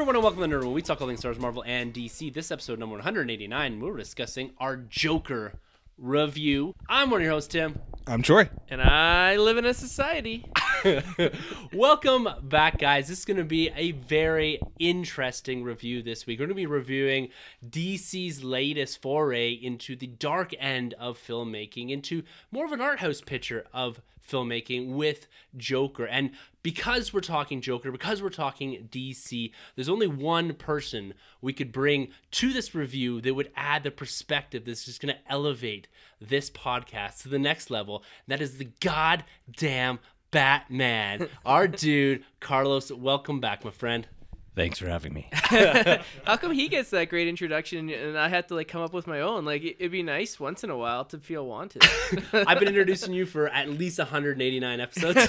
Everyone, and welcome to Nerd We talk all things Star Wars, Marvel, and DC. This episode number 189, we're discussing our Joker review. I'm one of your hosts, Tim. I'm Troy. And I live in a society. Welcome back, guys. This is going to be a very interesting review this week. We're going to be reviewing DC's latest foray into the dark end of filmmaking, into more of an art house picture of filmmaking with Joker. And because we're talking Joker, because we're talking DC, there's only one person we could bring to this review that would add the perspective that's just going to elevate this podcast to the next level. That is the goddamn Batman. Our dude, Carlos, welcome back, my friend. Thanks for having me. How come he gets that great introduction and I had to like come up with my own? Like it'd be nice once in a while to feel wanted. I've been introducing you for at least 189 episodes.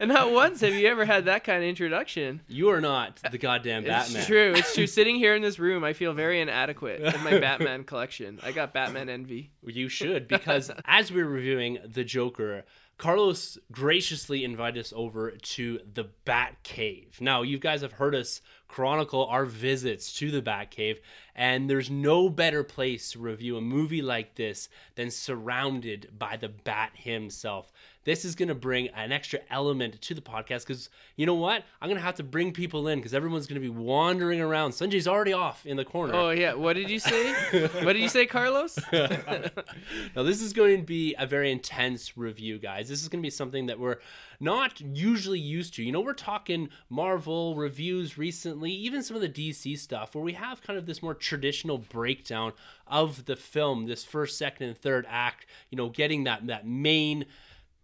and not once have you ever had that kind of introduction. you are not the goddamn It's Batman. It's true. It's true. Sitting here in this room, I feel very inadequate in my Batman collection. I got Batman envy. You should, because as we were reviewing The Joker, Carlos graciously invited us over to the Bat Cave. Now, you guys have heard us chronicle our visits to the Bat Cave, and there's no better place to review a movie like this than surrounded by the Bat himself. This is going to bring an extra element to the podcast because you know what? I'm going to have to bring people in because everyone's going to be wandering around. Sunjay's already off in the corner. Oh yeah. What did you say? what did you say, Carlos? now this is going to be a very intense review guys this is going to be something that we're not usually used to you know we're talking marvel reviews recently even some of the dc stuff where we have kind of this more traditional breakdown of the film this first second and third act you know getting that that main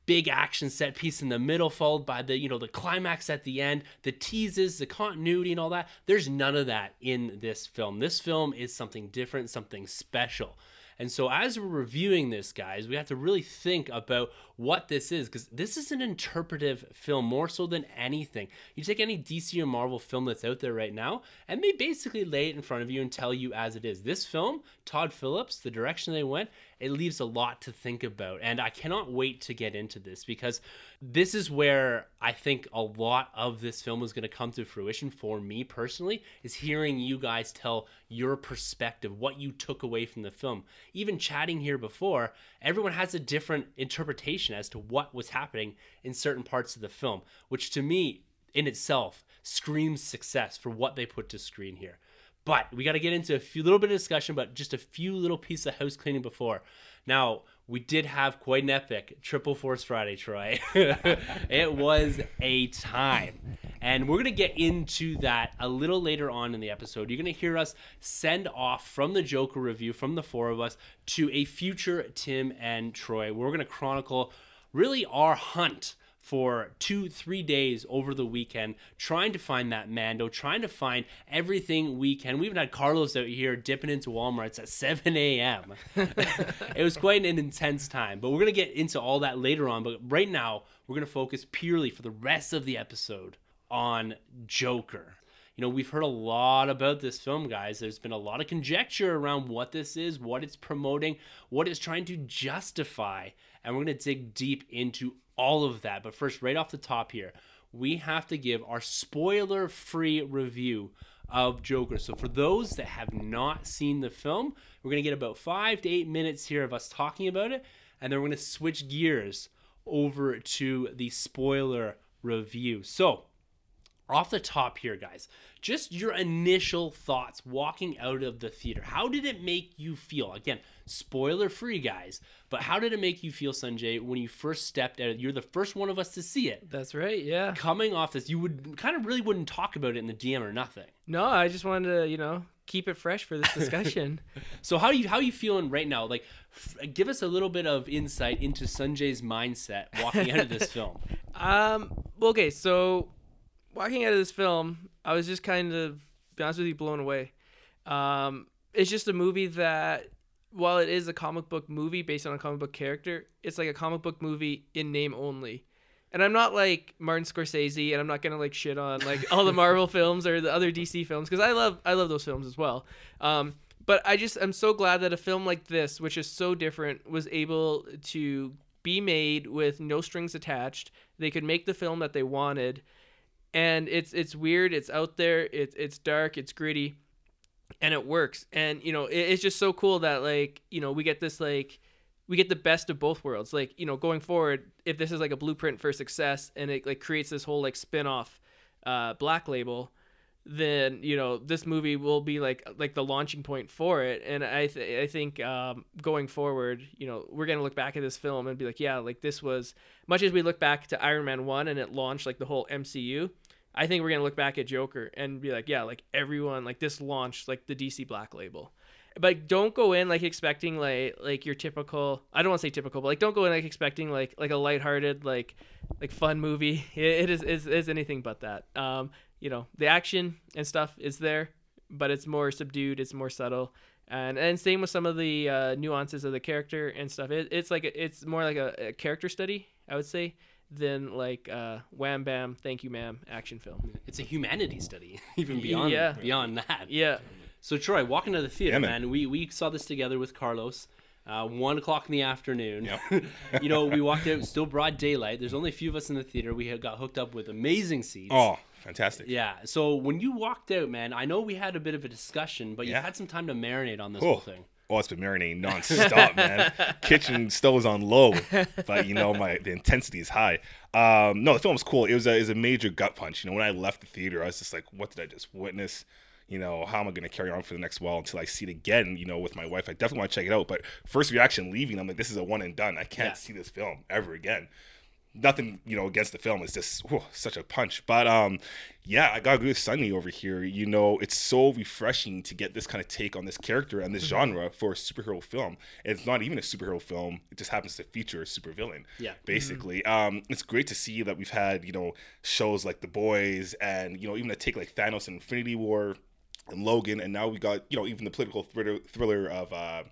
big action set piece in the middle followed by the you know the climax at the end the teases the continuity and all that. There's none of that in this film. This film is something different something special. And so, as we're reviewing this, guys, we have to really think about what this is because this is an interpretive film more so than anything. You take any DC or Marvel film that's out there right now, and they basically lay it in front of you and tell you as it is. This film, Todd Phillips, the direction they went, it leaves a lot to think about. And I cannot wait to get into this because this is where I think a lot of this film is going to come to fruition for me personally, is hearing you guys tell your perspective, what you took away from the film. Even chatting here before, everyone has a different interpretation as to what was happening in certain parts of the film, which to me, in itself, screams success for what they put to screen here. But we got to get into a few little bit of discussion, but just a few little pieces of house cleaning before. Now, we did have quite an epic Triple Force Friday, Troy. it was a time. And we're going to get into that a little later on in the episode. You're going to hear us send off from the Joker review, from the four of us, to a future Tim and Troy. We're going to chronicle really our hunt for two, three days over the weekend, trying to find that Mando, trying to find everything we can. We even had Carlos out here dipping into Walmart's at 7 a.m. it was quite an intense time, but we're going to get into all that later on. But right now, we're going to focus purely for the rest of the episode on Joker. You know, we've heard a lot about this film, guys. There's been a lot of conjecture around what this is, what it's promoting, what it's trying to justify. And we're going to dig deep into all of that. But first, right off the top here, we have to give our spoiler free review of Joker. So, for those that have not seen the film, we're going to get about five to eight minutes here of us talking about it. And then we're going to switch gears over to the spoiler review. So, off the top here, guys, just your initial thoughts walking out of the theater. How did it make you feel? Again, spoiler free, guys, but how did it make you feel, Sunjay, when you first stepped out? You're the first one of us to see it. That's right. Yeah. Coming off this, you would kind of really wouldn't talk about it in the DM or nothing. No, I just wanted to, you know, keep it fresh for this discussion. so how you how you feeling right now? Like, f- give us a little bit of insight into Sunjay's mindset walking out of this film. Um. Okay. So walking out of this film, I was just kind of, be honest with you, blown away. Um, it's just a movie that, while it is a comic book movie based on a comic book character, it's like a comic book movie in name only. And I'm not like Martin Scorsese, and I'm not gonna like shit on like all the Marvel films or the other DC films because I love I love those films as well. Um, but I just I'm so glad that a film like this, which is so different, was able to be made with no strings attached. They could make the film that they wanted and it's it's weird it's out there it's it's dark it's gritty and it works. And you know it, it's just so cool that like you know we get this like we get the best of both worlds. Like you know going forward if this is like a blueprint for success and it like creates this whole like spin-off uh black label then you know this movie will be like like the launching point for it. And i th- i think um going forward you know we're going to look back at this film and be like yeah like this was much as we look back to iron man 1 and it launched like the whole mcu I think we're gonna look back at Joker and be like, yeah, like everyone, like this launched like the DC Black Label, but don't go in like expecting like like your typical. I don't want to say typical, but like don't go in like expecting like like a lighthearted like like fun movie. It, is, is is anything but that. Um, you know, the action and stuff is there, but it's more subdued. It's more subtle. And, and same with some of the uh, nuances of the character and stuff. It, it's like a, it's more like a, a character study, I would say, than like uh, wham bam thank you ma'am action film it's a humanity study even beyond yeah. beyond that yeah so troy walking to the theater yeah, man. man. we we saw this together with carlos uh, one o'clock in the afternoon. Yep. you know, we walked out, still broad daylight. There's only a few of us in the theater. We had got hooked up with amazing seats. Oh, fantastic. Yeah. So when you walked out, man, I know we had a bit of a discussion, but you had some time to marinate on this whole thing. Oh, it's been marinating nonstop, man. Kitchen stove is on low, but you know my the intensity is high. Um, no, the film was cool. It was a, it was a major gut punch. You know, when I left the theater, I was just like, "What did I just witness?" You know, how am I going to carry on for the next while until I see it again? You know, with my wife, I definitely want to check it out. But first reaction leaving, I'm like, "This is a one and done. I can't yeah. see this film ever again." Nothing you know against the film. It's just whew, such a punch. But um yeah i gotta agree with sunny over here. You know it's so refreshing to get this kind of take on this character and this mm-hmm. genre for a superhero film. It's not even a superhero film. It just happens to feature a supervillain yeah. Basically. Mm-hmm. um it's great to see that we've had you know shows like the boys and you know even a take like thanos and infinity war and logan. And now we got you know even the political thriller, thriller of uh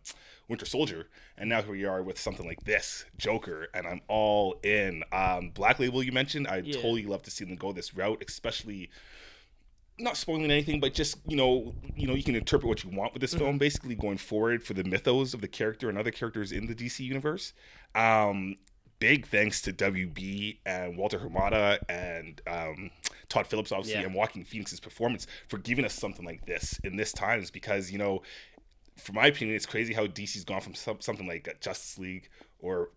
Winter Soldier, and now here we are with something like this, Joker, and I'm all in. Um, Black Label, you mentioned, I yeah. totally love to see them go this route, especially not spoiling anything, but just you know, you know, you can interpret what you want with this mm-hmm. film. Basically, going forward for the mythos of the character and other characters in the DC universe. Um, big thanks to WB and Walter Hamada and um, Todd Phillips, obviously, yeah. and Joaquin Phoenix's performance for giving us something like this in this times because you know for my opinion, it's crazy how DC's gone from some, something like Justice League or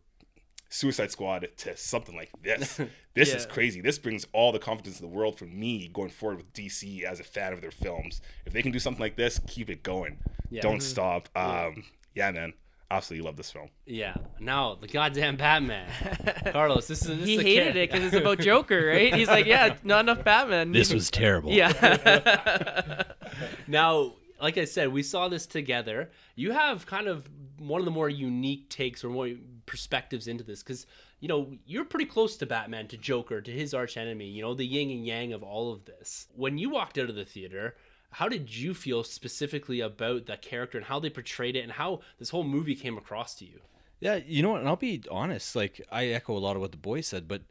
Suicide Squad to something like this. This yeah. is crazy. This brings all the confidence in the world for me going forward with DC as a fan of their films. If they can do something like this, keep it going. Yeah. Don't mm-hmm. stop. Um, yeah, man. Absolutely love this film. Yeah. Now the goddamn Batman, Carlos. This is this he is hated it because it's about Joker, right? He's like, yeah, not enough Batman. This was terrible. Yeah. now like I said, we saw this together. You have kind of one of the more unique takes or more perspectives into this because you know you're pretty close to Batman, to Joker, to his arch enemy. You know the yin and yang of all of this. When you walked out of the theater, how did you feel specifically about that character and how they portrayed it and how this whole movie came across to you? Yeah, you know what? And I'll be honest. Like I echo a lot of what the boy said, but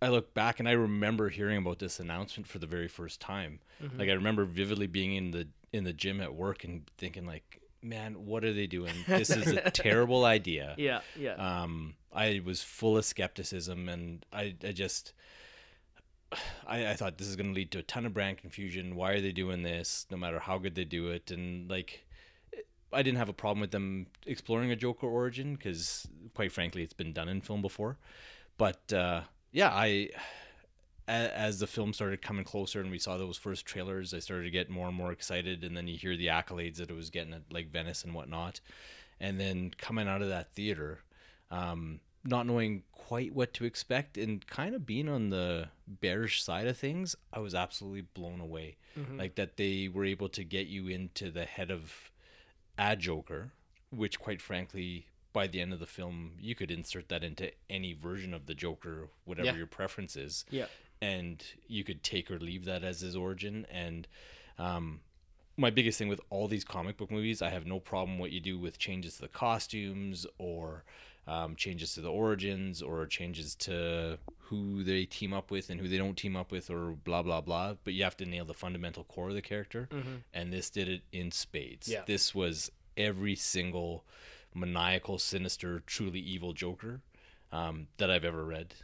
I look back and I remember hearing about this announcement for the very first time. Mm-hmm. Like I remember vividly being in the in the gym at work and thinking like, man, what are they doing? This is a terrible idea. Yeah, yeah. Um, I was full of skepticism and I, I just, I, I thought this is going to lead to a ton of brand confusion. Why are they doing this? No matter how good they do it, and like, I didn't have a problem with them exploring a Joker origin because, quite frankly, it's been done in film before. But uh, yeah, I as the film started coming closer and we saw those first trailers, I started to get more and more excited. And then you hear the accolades that it was getting at like Venice and whatnot. And then coming out of that theater, um, not knowing quite what to expect and kind of being on the bearish side of things, I was absolutely blown away. Like that they were able to get you into the head of a Joker, which quite frankly, by the end of the film, you could insert that into any version of the Joker, whatever Yeah. your preference is. Yeah. And you could take or leave that as his origin. And um, my biggest thing with all these comic book movies, I have no problem what you do with changes to the costumes or um, changes to the origins or changes to who they team up with and who they don't team up with or blah blah blah. But you have to nail the fundamental core of the character, and this did it in spades. Yeah. This was every single maniacal, sinister, truly evil Joker um, that I've ever read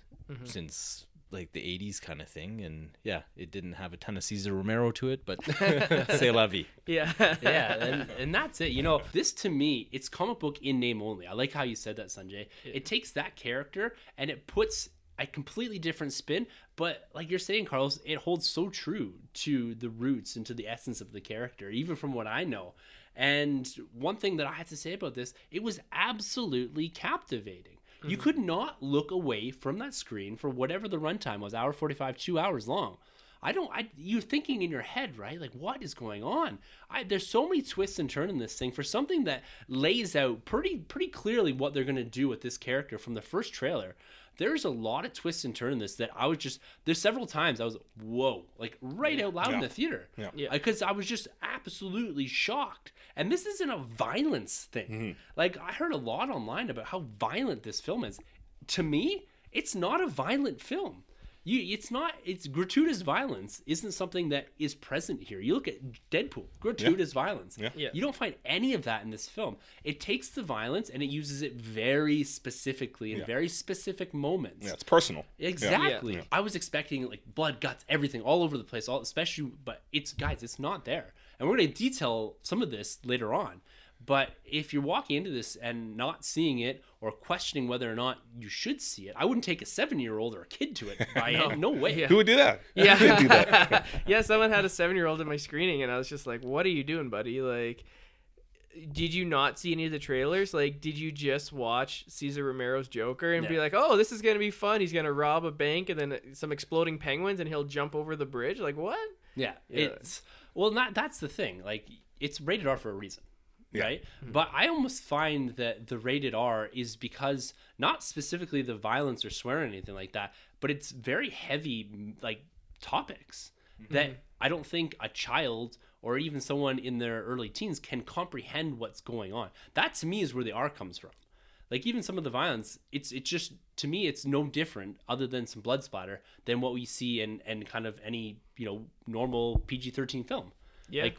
since like the 80s kind of thing and yeah it didn't have a ton of Cesar Romero to it but say la vie Yeah. yeah, and, and that's it. You know, this to me, it's comic book in name only. I like how you said that, Sunjay. It takes that character and it puts a completely different spin, but like you're saying, Carlos, it holds so true to the roots and to the essence of the character, even from what I know. And one thing that I had to say about this, it was absolutely captivating. You mm-hmm. could not look away from that screen for whatever the runtime was, hour 45, two hours long. I don't. I you're thinking in your head, right? Like, what is going on? I there's so many twists and turns in this thing for something that lays out pretty pretty clearly what they're gonna do with this character from the first trailer. There's a lot of twists and turns in this that I was just there's several times I was whoa like right out loud in the theater Yeah. Yeah. Uh, because I was just absolutely shocked. And this isn't a violence thing. Mm-hmm. Like I heard a lot online about how violent this film is. To me, it's not a violent film. You, it's not. It's gratuitous violence isn't something that is present here. You look at Deadpool, gratuitous violence. Yeah. Yeah. You don't find any of that in this film. It takes the violence and it uses it very specifically in Yeah. very specific moments. Yeah, it's personal. Exactly. Yeah. I was expecting like blood, guts, everything all over the place, all especially but it's guys, it's not there. And we're going to detail some of this later on. But if you're walking into this and not seeing it or questioning whether or not you should see it, I wouldn't take a 7-year-old or a kid to it. By no. no way. Yeah. Who would do that? Yeah. Who would do that? yeah, someone had a seven year old in my screening, and I was just like, "What are you doing, buddy? Like, did you not see any of the trailers? Like, did you just watch Cesar Romero's Joker and be Yeah. like, oh, this is gonna be fun? He's gonna rob a bank and then some exploding penguins, and he'll jump over the bridge? Like, what? Yeah, Yeah. it's well, not that's the thing. Like it's rated R for a reason, Yeah. right? Hmm. But I almost find that the rated R is because not specifically the violence or swearing or anything like that, but it's very heavy mm, like topics mm-hmm. that I don't think a child or even someone in their early teens can comprehend what's going on. That to me is where the R comes from. Like even some of the violence, it's it's just to me it's no different other than some blood splatter than what we see in and kind of any you know normal PG thirteen film, Yeah. like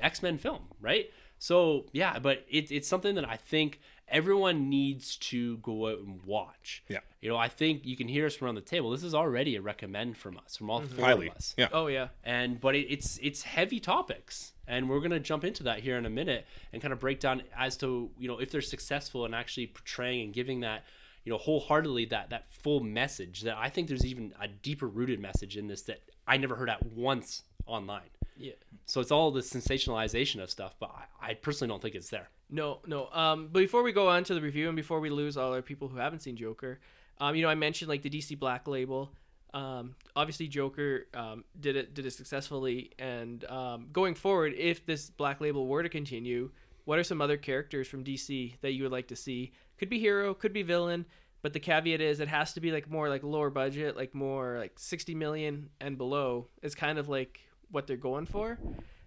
X Men film, right? So yeah, but it, it's something that I think everyone needs to go out and watch. Yeah. you know I think you can hear us from around the table. This is already a recommend from us, from all mm-hmm. four Highly. of us Yeah. Oh yeah. and but it, it's it's heavy topics and we're going to jump into that here in a minute and kind of break down as to you know if they're successful in actually portraying and giving that you know wholeheartedly that that full message that i think there's even a deeper rooted message in this that i never heard at once online Yeah. so it's all the sensationalization of stuff but i, I personally don't think it's there No, no. Um, but before we go on to the review and before we lose all our people who haven't seen Joker, um, you know, I mentioned like the DC Black Label. Um, obviously, Joker um, did it did it successfully, and um, going forward, if this Black Label were to continue, what are some other characters from DC that you would like to see? Could be hero, could be villain, but the caveat is it has to be like more like lower budget, like more like sixty million and below It's kind of like what they're going for.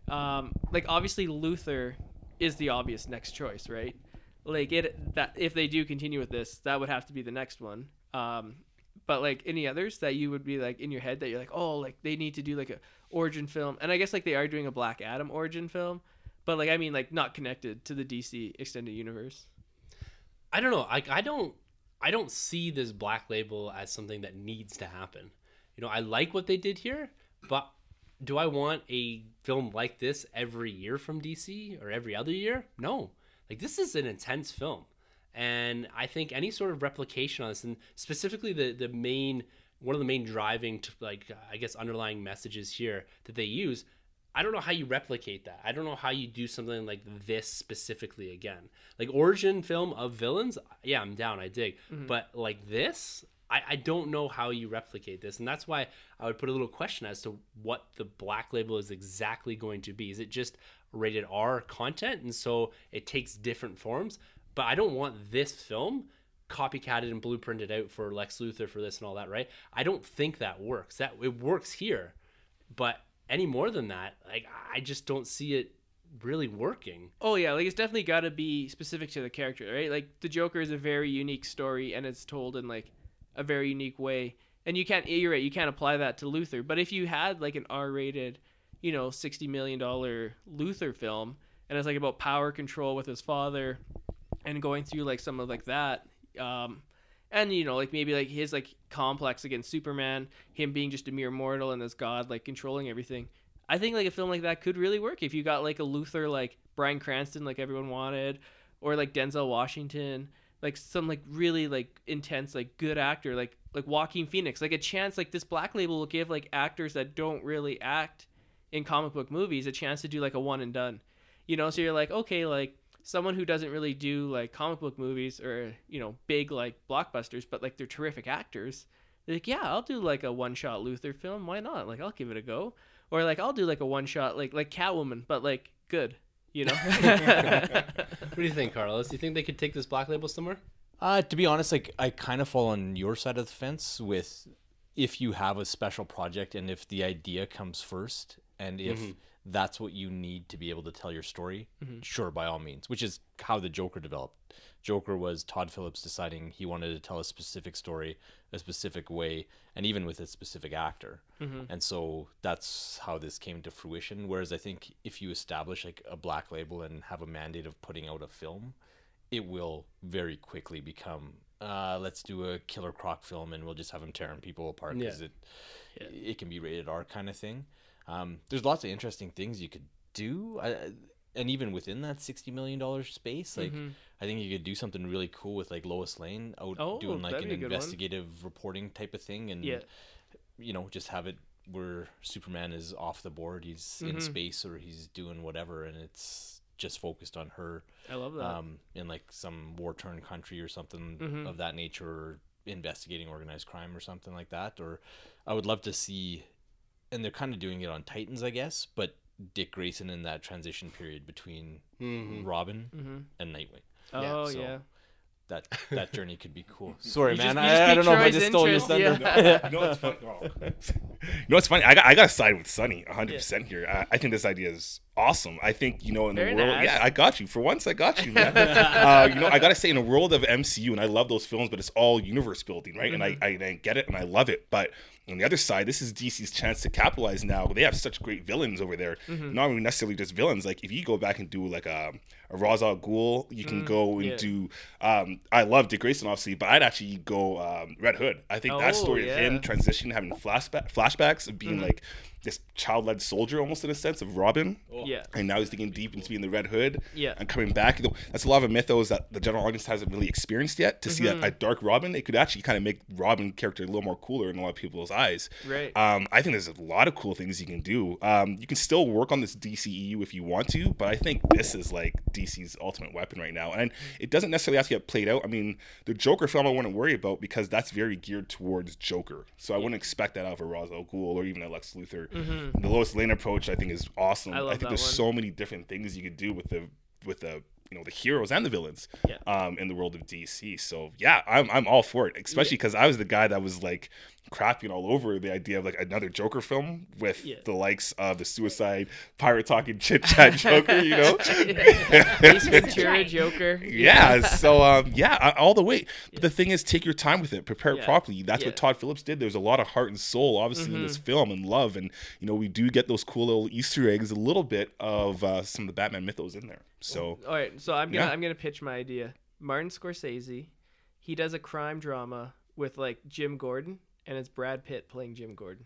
Um, like obviously Luthor is the obvious next choice, right? Like it that if they do continue with this, that would have to be the next one. Um, but like any others that you would be like in your head that you're like, oh, like they need to do like a origin film, and I guess like they are doing a Black Adam origin film, but like I mean like not connected to the DC extended universe. i don't know I, I don't i don't see this black label as something that needs to happen you know i like what they did here but do I want a film like this every year from DC or every other year? No. Like this is an intense film. And I think any sort of replication on this and specifically the the main one of the main driving to like I guess underlying messages here that they use. I don't know how you replicate that. I don't know how you do something like this specifically again. Like origin film of villains, yeah, I'm down. I dig. Mm-hmm. But like this, I, I don't know how you replicate this, and that's why I would put a little question as to what the black label is exactly going to be. Is it just rated R content, and so it takes different forms? But I don't want this film copycatted and blueprinted out for Lex Luthor for this and all that, right? I don't think that works. That it works here, but any more than that, like I just don't see it really working. Oh yeah, like it's definitely got to be specific to the character, right? Like the Joker is a very unique story, and it's told in like a very unique way. And you can't, you're right, you can't apply that to Luthor. But if you had like an R-rated, you know, sixty million dollar Luthor film, and it's like about power control with his father, and going through like some of like that, um, and you know, like maybe like his like complex against Superman, him being just a mere mortal and this god like controlling everything. I think like a film like that could really work if you got like a Luthor like Bryan Cranston like everyone wanted, or like Denzel Washington, like some like really like intense like good actor like like Joaquin Phoenix, like a chance like this Black Label will give like actors that don't really act in comic book movies a chance to do like a one and done, you know. So you're like okay like someone who doesn't really do like comic book movies or you know big like blockbusters, but like they're terrific actors. They're like, yeah, I'll do like a one shot Luthor film. Why not? Like, I'll give it a go. Or like, I'll do like a one shot like like Catwoman, but like good, you know. What do you think, Carlos? Do you think they could take this black label somewhere? Uh, to be honest, like I kind of fall on your side of the fence with if you have a special project and if the idea comes first and if that's what you need to be able to tell your story, sure, by all means, which is how the Joker developed. Joker was Todd Phillips deciding he wanted to tell a specific story a specific way and even with a specific actor. And so that's how this came to fruition. Whereas I think if you establish like a black label and have a mandate of putting out a film, it will very quickly become uh, let's do a killer croc film and we'll just have them tearing people apart because Yeah. it it can be rated R kind of thing. Um, there's lots of interesting things you could do, I, and even within that sixty million dollar space, like I think you could do something really cool with like Lois Lane out Oh, doing like an good one. investigative reporting type of thing, and Yeah. you know just have it where Superman is off the board, he's in space or he's doing whatever, and it's just focused on her I love that. um, in like some war torn country or something of that nature, or investigating organized crime or something like that. Or I would love to see, and they're kind of doing it on Titans, I guess, but Dick Grayson in that transition period between mm-hmm. Robin mm-hmm. and Nightwing. oh so- yeah. That that journey could be cool. Sorry, You man. just- I, I don't know if I Troy's just stole your interest, thunder. yeah. you know what's funny? Oh. you know funny? I got I got to side with Sunny 100 percent here. I, I think this idea is awesome. I think you know in Very the world, nice. yeah, I got you for once. I got you, man. uh, you know, I got to say in a world of MCU, and I love those films, but it's all universe building, right? And I, mm-hmm. I I get it and I love it, but on the other side, this is DC's chance to capitalize now. They have such great villains over there. Not even necessarily just villains. Like if you go back and do like a, a Ra's al Ghul, you can go and yeah. do. Um, I love Dick Grayson obviously, but I'd actually go um, Red Hood. I think that Oh, story of him transitioning, having flashback flashbacks of being like this child-led soldier, almost in a sense of Robin. Yeah. And now he's digging deep into being the Red Hood. Yeah. And coming back. That's a lot of a mythos that the general audience hasn't really experienced yet. To see Mm-hmm. that a dark Robin, it could actually kind of make Robin character a little more cooler in a lot of people's eyes. Right. Um, I think there's a lot of cool things you can do. Um, you can still work on this DCEU if you want to, but I think this is like DC's ultimate weapon right now. And it doesn't necessarily have to get played out. I mean, the Joker film I wouldn't worry about because that's very geared towards Joker. So I wouldn't expect that out of a Ra's al Ghul or even a Lex Luthor. The Lois Lane approach I think is awesome. I love think there's one. so many different things you could do with the with the you know the heroes and the villains Yeah. um, in the world of DC. So yeah, I'm I'm all for it, especially because I was the guy that was like crapping all over the idea of like another Joker film with Yeah. the likes of the Suicide Pirate talking chit chat Joker, you know. Ace Ventura Joker. Yeah, so um, yeah, all the way. But the thing is, take your time with it, prepare it properly. That's Yeah. what Todd Phillips did. There's a lot of heart and soul, obviously, in this film and love, and you know we do get those cool little Easter eggs, a little bit of uh, some of the Batman mythos in there. So All right, so I'm gonna Yeah. I'm gonna pitch my idea. Martin Scorsese, he does a crime drama with like Jim Gordon, and it's Brad Pitt playing Jim Gordon.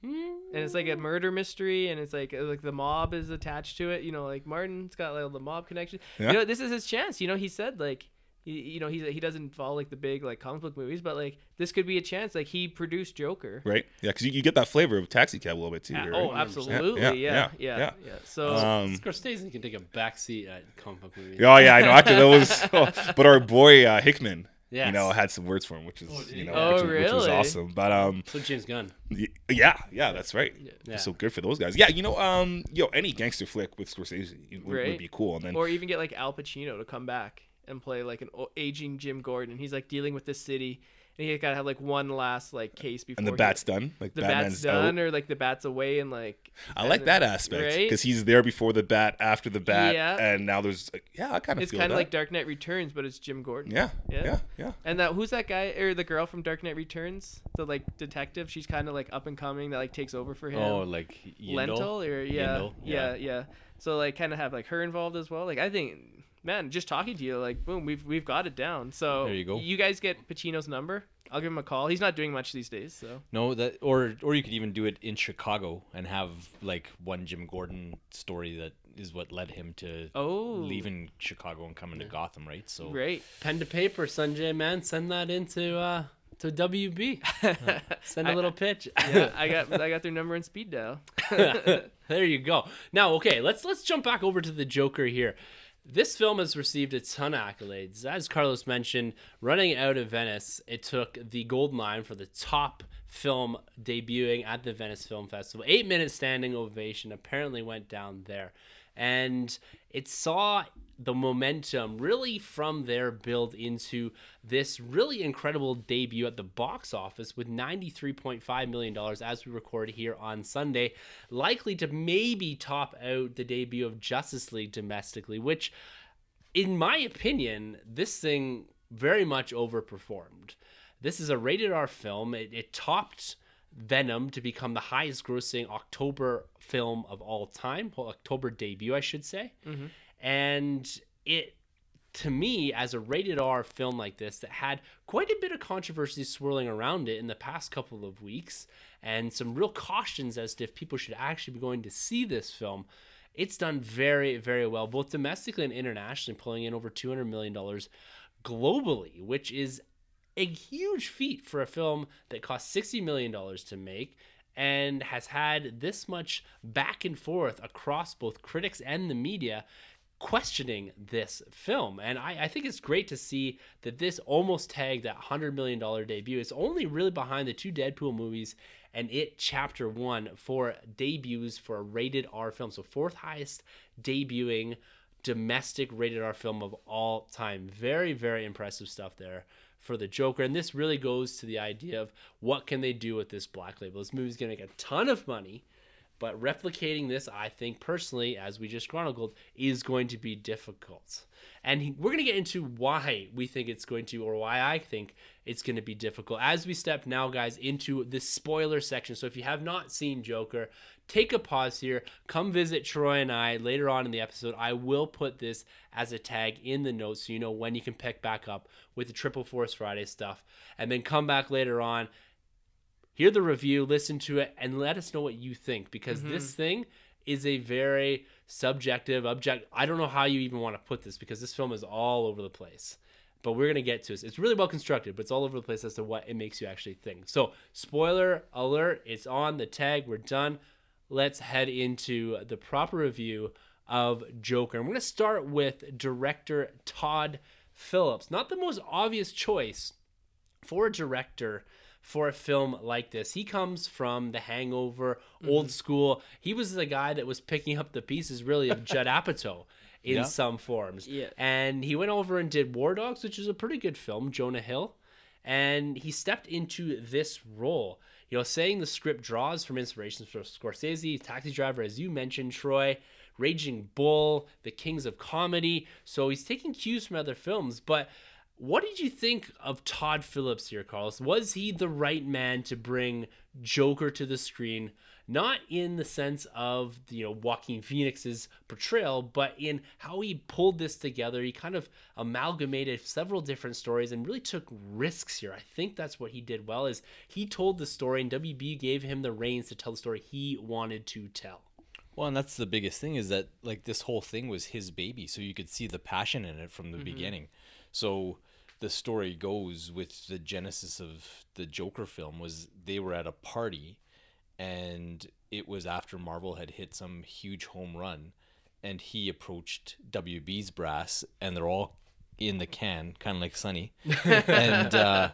And it's like a murder mystery, and it's like like the mob is attached to it. You know, like Martin's got like the mob connection. Yeah. You know, this is his chance. You know, he said like He, you know, he's he doesn't follow like the big like comic book movies, but like this could be a chance. Like he produced Joker. Right? Yeah, because you, you get that flavor of Taxi Cab a little bit too. Uh, right? oh, absolutely. Yeah, Yeah, yeah, yeah, yeah. yeah. So Um, Scorsese can take a backseat at comic book movies. Oh yeah, I know. Actually, that was. but our boy uh, Hickman, you Yes. know, had some words for him, which is did you know, Oh, which, was- which was awesome. But um, So James Gunn. y- yeah, yeah, that's right. Yeah. So good for those guys. Yeah, you know, um, yo, any gangster flick with Scorsese would, would be cool. And then or even get like Al Pacino to come back and play like an aging Jim Gordon. He's like dealing with this city, and he gotta have like one last like case before and the he- bat's done. Like the Batman's bat's done, out. or like the bat's away, and like I like and- that aspect right? because he's there before the bat, after the bat, Yeah. and now there's like, yeah, I kind of It's kind of like Dark Knight Returns, but it's Jim Gordon. yeah, Yeah. yeah, yeah, And that who's that guy or the girl from Dark Knight Returns? The like detective. She's kind of like up and coming that like takes over for him. Oh, like Yindel? Lentil or yeah, Yindel, yeah, yeah. yeah, So like kind of have like her involved as well. Like I think, man, just talking to you, like boom, we've we've got it down. So There you go. You guys get Pacino's number. I'll give him a call. He's not doing much these days, so No, that or or you could even do it in Chicago and have like one Jim Gordon story that is what led him to oh, leaving Chicago and coming to Gotham, right? So great. Pen to paper, Sunjay man. Send that into uh to WB. Send a little pitch. yeah, I got I got their number in speed dial. there you go. Now, okay, let's let's jump back over to the Joker here. This film has received a ton of accolades. As Carlos mentioned, running out of Venice, it took the gold Lion for the top film debuting at the Venice Film Festival. Eight minute standing ovation apparently went down there. And it saw the momentum really from there build into this really incredible debut at the box office with $93.5 million as we record here on Sunday, likely to maybe top out the debut of Justice League domestically, which, in my opinion, this thing very much overperformed. This is a rated R film. It, it topped Venom to become the highest grossing October film of all time, well, October debut, I should say. Mm-hmm. And it, to me, as a rated R film like this that had quite a bit of controversy swirling around it in the past couple of weeks and some real cautions as to if people should actually be going to see this film, it's done very, very well, both domestically and internationally, pulling in over $200 million globally, which is a huge feat for a film that cost $60 million to make and has had this much back and forth across both critics and the media questioning this film. And I, I think it's great to see that this almost tagged that $100 million debut. It's only really behind the two Deadpool movies and It Chapter 1 for debuts for a rated R film. So, fourth highest debuting domestic rated R film of all time. Very, very impressive stuff there for the Joker. And this really goes to the idea of what can they do with this black label. This movie's going to make a ton of money, but replicating this, I think personally, as we just chronicled, is going to be difficult. And we're going to get into why we think it's going to, or why I think it's going to be difficult as we step now, guys, into the spoiler section. So if you have not seen Joker, take a pause here. Come visit Troy and I later on in the episode. I will put this as a tag in the notes so you know when you can pick back up with the Triple Force Friday stuff. And then come back later on hear the review, listen to it, and let us know what you think because mm-hmm. this thing is a very subjective, object. I don't know how you even want to put this because this film is all over the place. But we're gonna get to it. It's really well constructed, but it's all over the place as to what it makes you actually think. So, spoiler alert! It's on the tag. We're done. Let's head into the proper review of Joker. We're gonna start with director Todd Phillips. Not the most obvious choice for a director for a film like this. He comes from The Hangover, mm-hmm. old school. He was the guy that was picking up the pieces, really, of Judd Apatow in Yeah. some forms. Yeah. And he went over and did War Dogs, which is a pretty good film, Jonah Hill. And he stepped into this role. You know, saying the script draws from inspirations from Scorsese, Taxi Driver, as you mentioned, Troy, Raging Bull, The Kings of Comedy. So he's taking cues from other films, but what did you think of Todd Phillips here, Carlos? Was he the right man to bring Joker to the screen? Not in the sense of you know Joaquin Phoenix's portrayal, but in how he pulled this together. He kind of amalgamated several different stories and really took risks here. I think that's what he did well. Is he told the story, and WB gave him the reins to tell the story he wanted to tell. Well, and that's the biggest thing is that like this whole thing was his baby, so you could see the passion in it from the mm-hmm. beginning. So the story goes with the genesis of the Joker film was they were at a party and it was after Marvel had hit some huge home run and he approached WB's brass and they're all in the can, kind of like Sunny. and uh,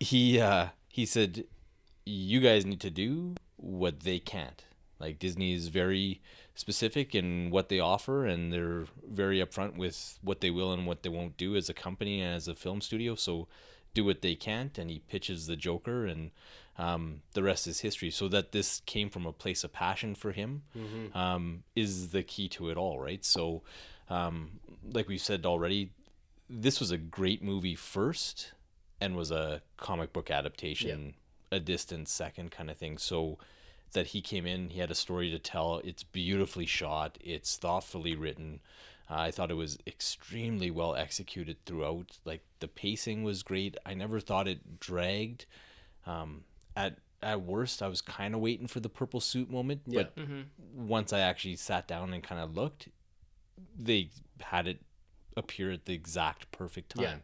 he uh, he said, "You guys need to do what they can't." Like Disney is very specific in what they offer, and they're very upfront with what they will and what they won't do as a company and as a film studio. So do what they can't, and he pitches the Joker, and um, the rest is history. So that this came from a place of passion for him um, is the key to it all, right? So, um, like we've said already, this was a great movie first, and was a comic book adaptation a distant second kind of thing. So that he came in, he had a story to tell. It's beautifully shot. It's thoughtfully written. Uh, I thought it was extremely well executed throughout. Like the pacing was great. I never thought it dragged. Um, at at worst, I was kind of waiting for the purple suit moment, Yeah. but once I actually sat down and kind of looked, they had it appear at the exact perfect time. Yeah.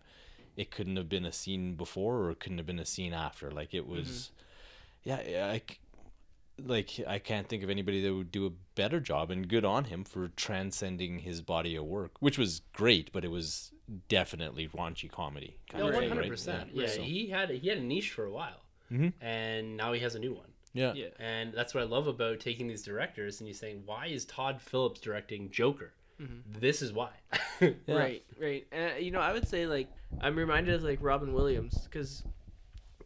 It couldn't have been a scene before, or it couldn't have been a scene after. Like it was, yeah. I c- like I can't think of anybody that would do a better job, and good on him for transcending his body of work, which was great, but it was definitely raunchy comedy. kind No, of one thing, hundred right? percent. Yeah, so- he had he had a niche for a while, mm-hmm. and now he has a new one. yeah, Yeah. And that's what I love about taking these directors and you saying, why is Todd Phillips directing Joker? Mm-hmm. This is why. Right, right. And uh, you know, I would say like I'm reminded of like Robin Williams because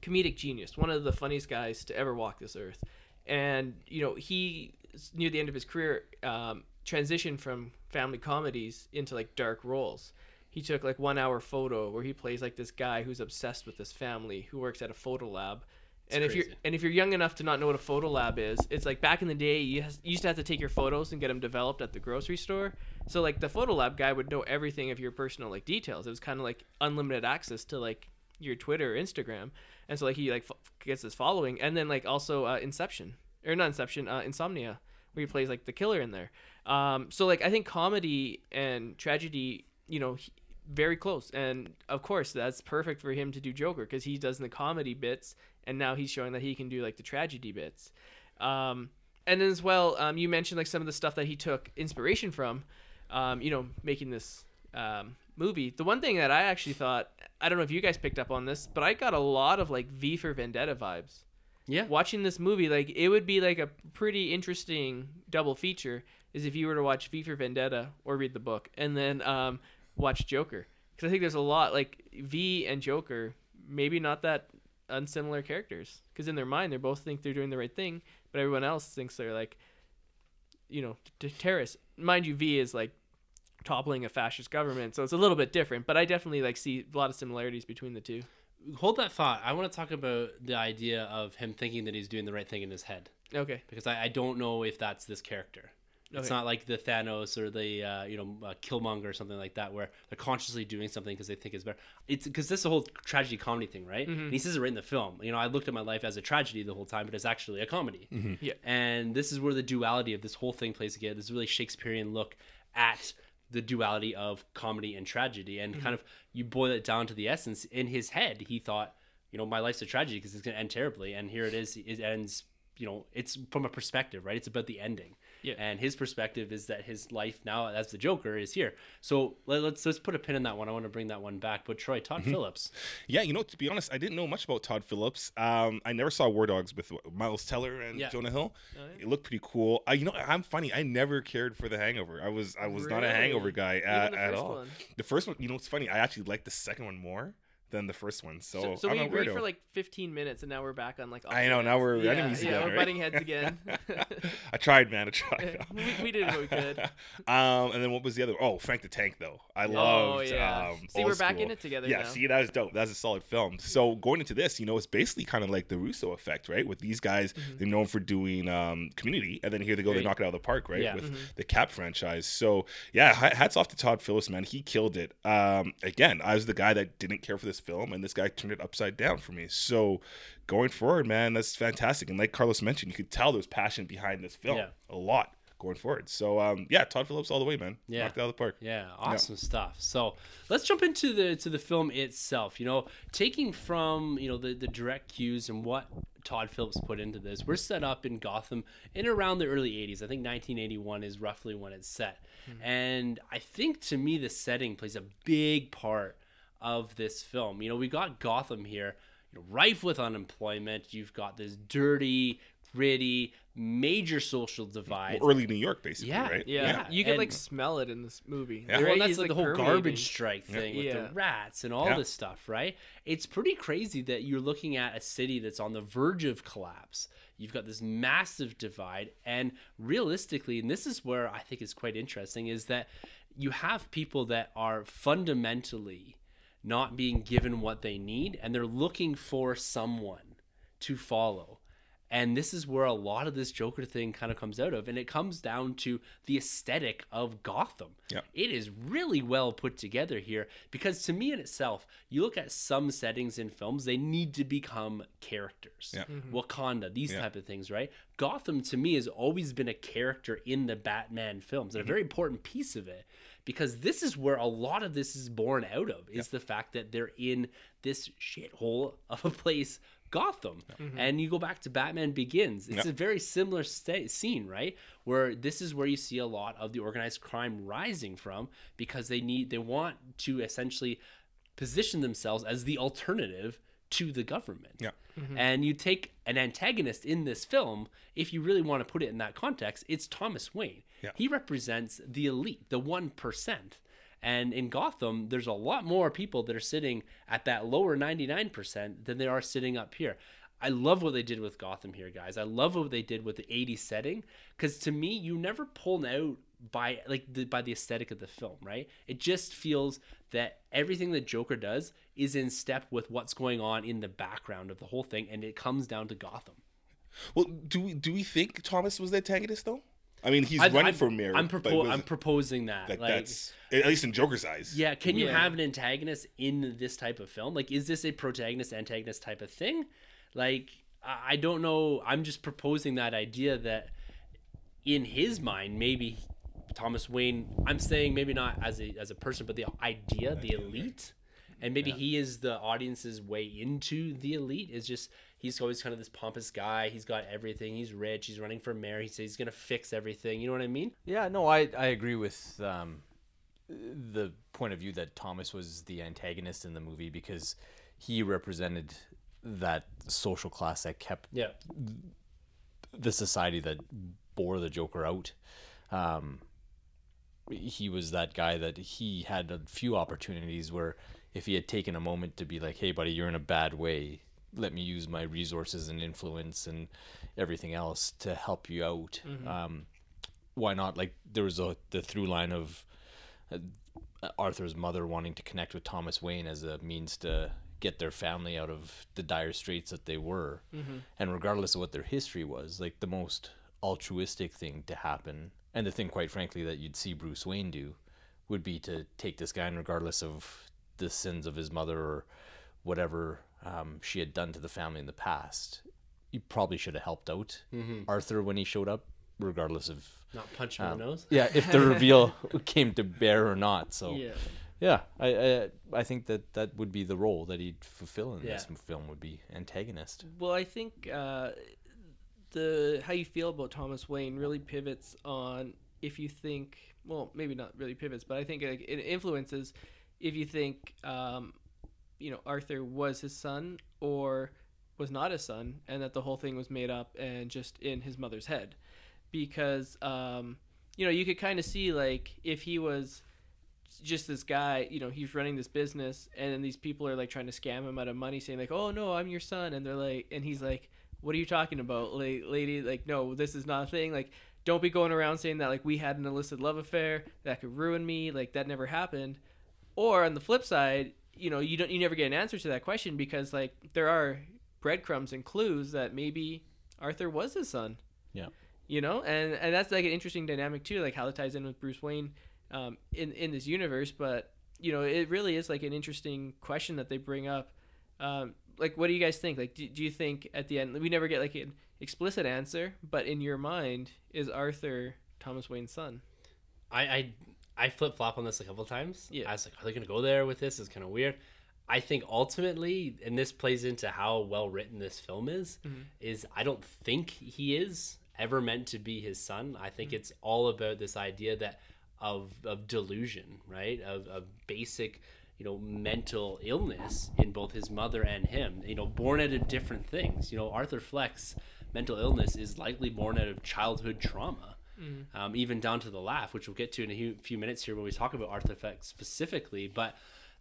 comedic genius, one of the funniest guys to ever walk this earth, and you know he near the end of his career um, transitioned from family comedies into like dark roles. He took like one hour photo where he plays like this guy who's obsessed with this family who works at a photo lab. And if you're and if you're young enough to not know what a photo lab is, it's like back in the day you, has, you used to have to take your photos and get them developed at the grocery store. So like the photo lab guy would know everything of your personal like details. It was kind of like unlimited access to like your Twitter or Instagram. And so like he like f- gets his following, and then like also uh, Inception or not Inception, uh, Insomnia, where he plays like the killer in there. Um, so like I think comedy and tragedy, you know. He, very close, and of course that's perfect for him to do Joker because he does the comedy bits, and now he's showing that he can do like the tragedy bits. Um, and as well, um, you mentioned like some of the stuff that he took inspiration from, um, you know, making this um, movie. The one thing that I actually thought, I don't know if you guys picked up on this, but I got a lot of like V for Vendetta vibes. Yeah. Watching this movie, like it would be like a pretty interesting double feature. Is if you were to watch V for Vendetta or read the book, and then um, watch Joker, because I think there's a lot like V and Joker, maybe not that unsimilar characters, because in their mind they both think they're doing the right thing, but everyone else thinks they're like, you know, t- terrorists. Mind you, V is like toppling a fascist government, so it's a little bit different. But I definitely like see a lot of similarities between the two. Hold that thought. I want to talk about the idea of him thinking that he's doing the right thing in his head Okay. because I, I don't know if that's this character. It's not like the Thanos or the uh, you know uh, Killmonger or something like that, where they're consciously doing something because they think it's better. It's because this is the whole tragedy comedy thing, right? And he says it right in the film. You know, I looked at my life as a tragedy the whole time, but it's actually a comedy. Yeah. And this is where the duality of this whole thing plays together. This really Shakespearean look at the duality of comedy and tragedy, and mm-hmm. kind of you boil it down to the essence. In his head, he thought, you know, my life's a tragedy because it's going to end terribly, and here it is. It ends. You know, it's from a perspective, right? It's about the ending. Yeah. And his perspective is that his life now as the Joker is here. So let, let's let's put a pin in that one. I want to bring that one back. But Troy, Todd Phillips. Yeah, you know, to be honest, I didn't know much about Todd Phillips. Um, I never saw War Dogs with Miles Teller and Yeah. Jonah Hill. Oh, It looked pretty cool. I, you know, I'm funny. I never cared for The Hangover. I was, I was not a Hangover guy at all. one? The first one, you know, it's funny. I actually liked the second one more than the first one. So, So, so we agreed for like 15 minutes, and now we're back on like. I know, now we're yeah, enemies yeah, again, we're right? butting heads again. I tried, man. I tried. we, we did what we could. um, and then what was the other? Oh, Frank the Tank, though. I Oh loved. yeah. Um, see, we're back in it together Yeah, now. see, that was dope. That's a solid film. So going into this, you know, it's basically kind of like the Russo effect, right? With these guys, Mm-hmm. they're known for doing um, Community, and then here they go, they knock it out of the park, right? Yeah. With Mm-hmm. the Cap franchise. So yeah, hats off to Todd Phillips, man. He killed it. Um, again, I was the guy that didn't care for this film, and this guy turned it upside down for me. So going forward, man, that's fantastic. And like Carlos mentioned, you could tell there's passion behind this film. Yeah. A lot going forward. So um, yeah, Todd Phillips all the way, man. Yeah. knocked out of the park. Yeah, awesome stuff. So let's jump into the to the film itself. You know, taking from you know the the direct cues and what Todd Phillips put into this. We're set up in Gotham in around the early '80s. I think 1981 is roughly when it's set, and I think to me the setting plays a big part of this film. You know, we got Gotham here, you know, rife with unemployment. You've got this dirty, gritty, major social divide. Early New York, basically, Yeah, right? Yeah, Yeah, you can like smell it in this movie. Yeah. Well, way that's he's, like the whole garbage strike thing with Yeah. the rats and all Yeah. this stuff, right? It's pretty crazy that you're looking at a city that's on the verge of collapse. You've got this massive divide, and realistically, and this is where I think is quite interesting, is that you have people that are fundamentally not being given what they need, and they're looking for someone to follow. And this is where a lot of this Joker thing kind of comes out of. And it comes down to the aesthetic of Gotham. Yeah. It is really well put together here because to me in itself, you look at some settings in films, they need to become characters. Yeah. Wakanda, these Yeah. type of things, right? Gotham to me has always been a character in the Batman films and Mm-hmm. a very important piece of it because this is where a lot of this is born out of is the fact that they're in this shithole of a place Gotham. Mm-hmm. And you go back to Batman Begins. It's Yeah. a very similar sta- scene, right? Where this is where you see a lot of the organized crime rising from because they need they want to essentially position themselves as the alternative to the government. Yeah. Mm-hmm. And you take an antagonist in this film, if you really want to put it in that context, it's Thomas Wayne. Yeah. He represents the elite, the 1%. And in Gotham, there's a lot more people that are sitting at that lower 99% than they are sitting up here. I love what they did with Gotham here, guys. I love what they did with the 80s setting because to me, you never pull out by like the, by the aesthetic of the film, right? It just feels that everything that Joker does is in step with what's going on in the background of the whole thing, and it comes down to Gotham. Well, do we do we think Thomas was the antagonist though? I mean, he's I- running I'm- for mayor. I'm, propo- I'm proposing that. like, like, that's at least in Joker's eyes. Yeah, can you Yeah. have an antagonist in this type of film? Like, is this a protagonist antagonist type of thing? Like, I I don't know. I'm just proposing that idea that in his mind, maybe Thomas Wayne. I'm saying maybe not as a as a person, but the idea, the elite, and maybe he is the audience's way into the elite. Is just he's always kind of this pompous guy. He's got everything. He's rich. He's running for mayor. He says he's gonna fix everything. You know what I mean? Yeah, no, I, I agree with um, the point of view that Thomas was the antagonist in the movie because he represented that social class that kept Yeah. the society that bore the Joker out. Um, he was that guy that he had a few opportunities where if he had taken a moment to be like, "Hey, buddy, you're in a bad way. Let me use my resources and influence and everything else to help you out." Um, why not? Like there was a the through line of uh, Arthur's mother wanting to connect with Thomas Wayne as a means to get their family out of the dire straits that they were. And regardless of what their history was, like the most altruistic thing to happen, and the thing, quite frankly, that you'd see Bruce Wayne do, would be to take this guy, and regardless of the sins of his mother or whatever um, she had done to the family in the past, you probably should have helped out Arthur when he showed up, regardless of Not punch him in the nose. yeah, if the reveal came to bear or not. So Yeah. yeah, I, I I think that that would be the role that he'd fulfill in this film would be antagonist. Well, I think uh, the how you feel about Thomas Wayne really pivots on if you think well maybe not really pivots, but I think like, it influences if you think um, you know Arthur was his son or was not his son, and that the whole thing was made up and just in his mother's head, because um, you know you could kind of see like if he was just this guy, you know, he's running this business, and then these people are like trying to scam him out of money, saying like, "Oh no, I'm your son," and they're like, and he's like, "What are you talking about, lady? Like, no, this is not a thing. Like, don't be going around saying that like we had an illicit love affair that could ruin me. Like, that never happened." Or on the flip side, you know, you don't, you never get an answer to that question because like there are breadcrumbs and clues that maybe Arthur was his son Yeah. you know and and that's like an interesting dynamic too like how it ties in with bruce wayne um, in in this universe but you know it really is like an interesting question that they bring up um, like what do you guys think like do, do you think at the end we never get like an explicit answer but in your mind is arthur Thomas Wayne's son. I I, I flip flop on this a couple of times. Yeah. I was like, are they gonna go there with this? It's kind of weird. I think ultimately, and this plays into how well written this film is, mm-hmm. is I don't think he is ever meant to be his son. I think mm-hmm. it's all about this idea that of of delusion, right? Of of basic, you know, mental illness in both his mother and him. You know, born out of different things. You know, Arthur Fleck's mental illness is likely born out of childhood trauma um, even down to the laugh, which we'll get to in a few minutes here when we talk about Arthur Fleck specifically. But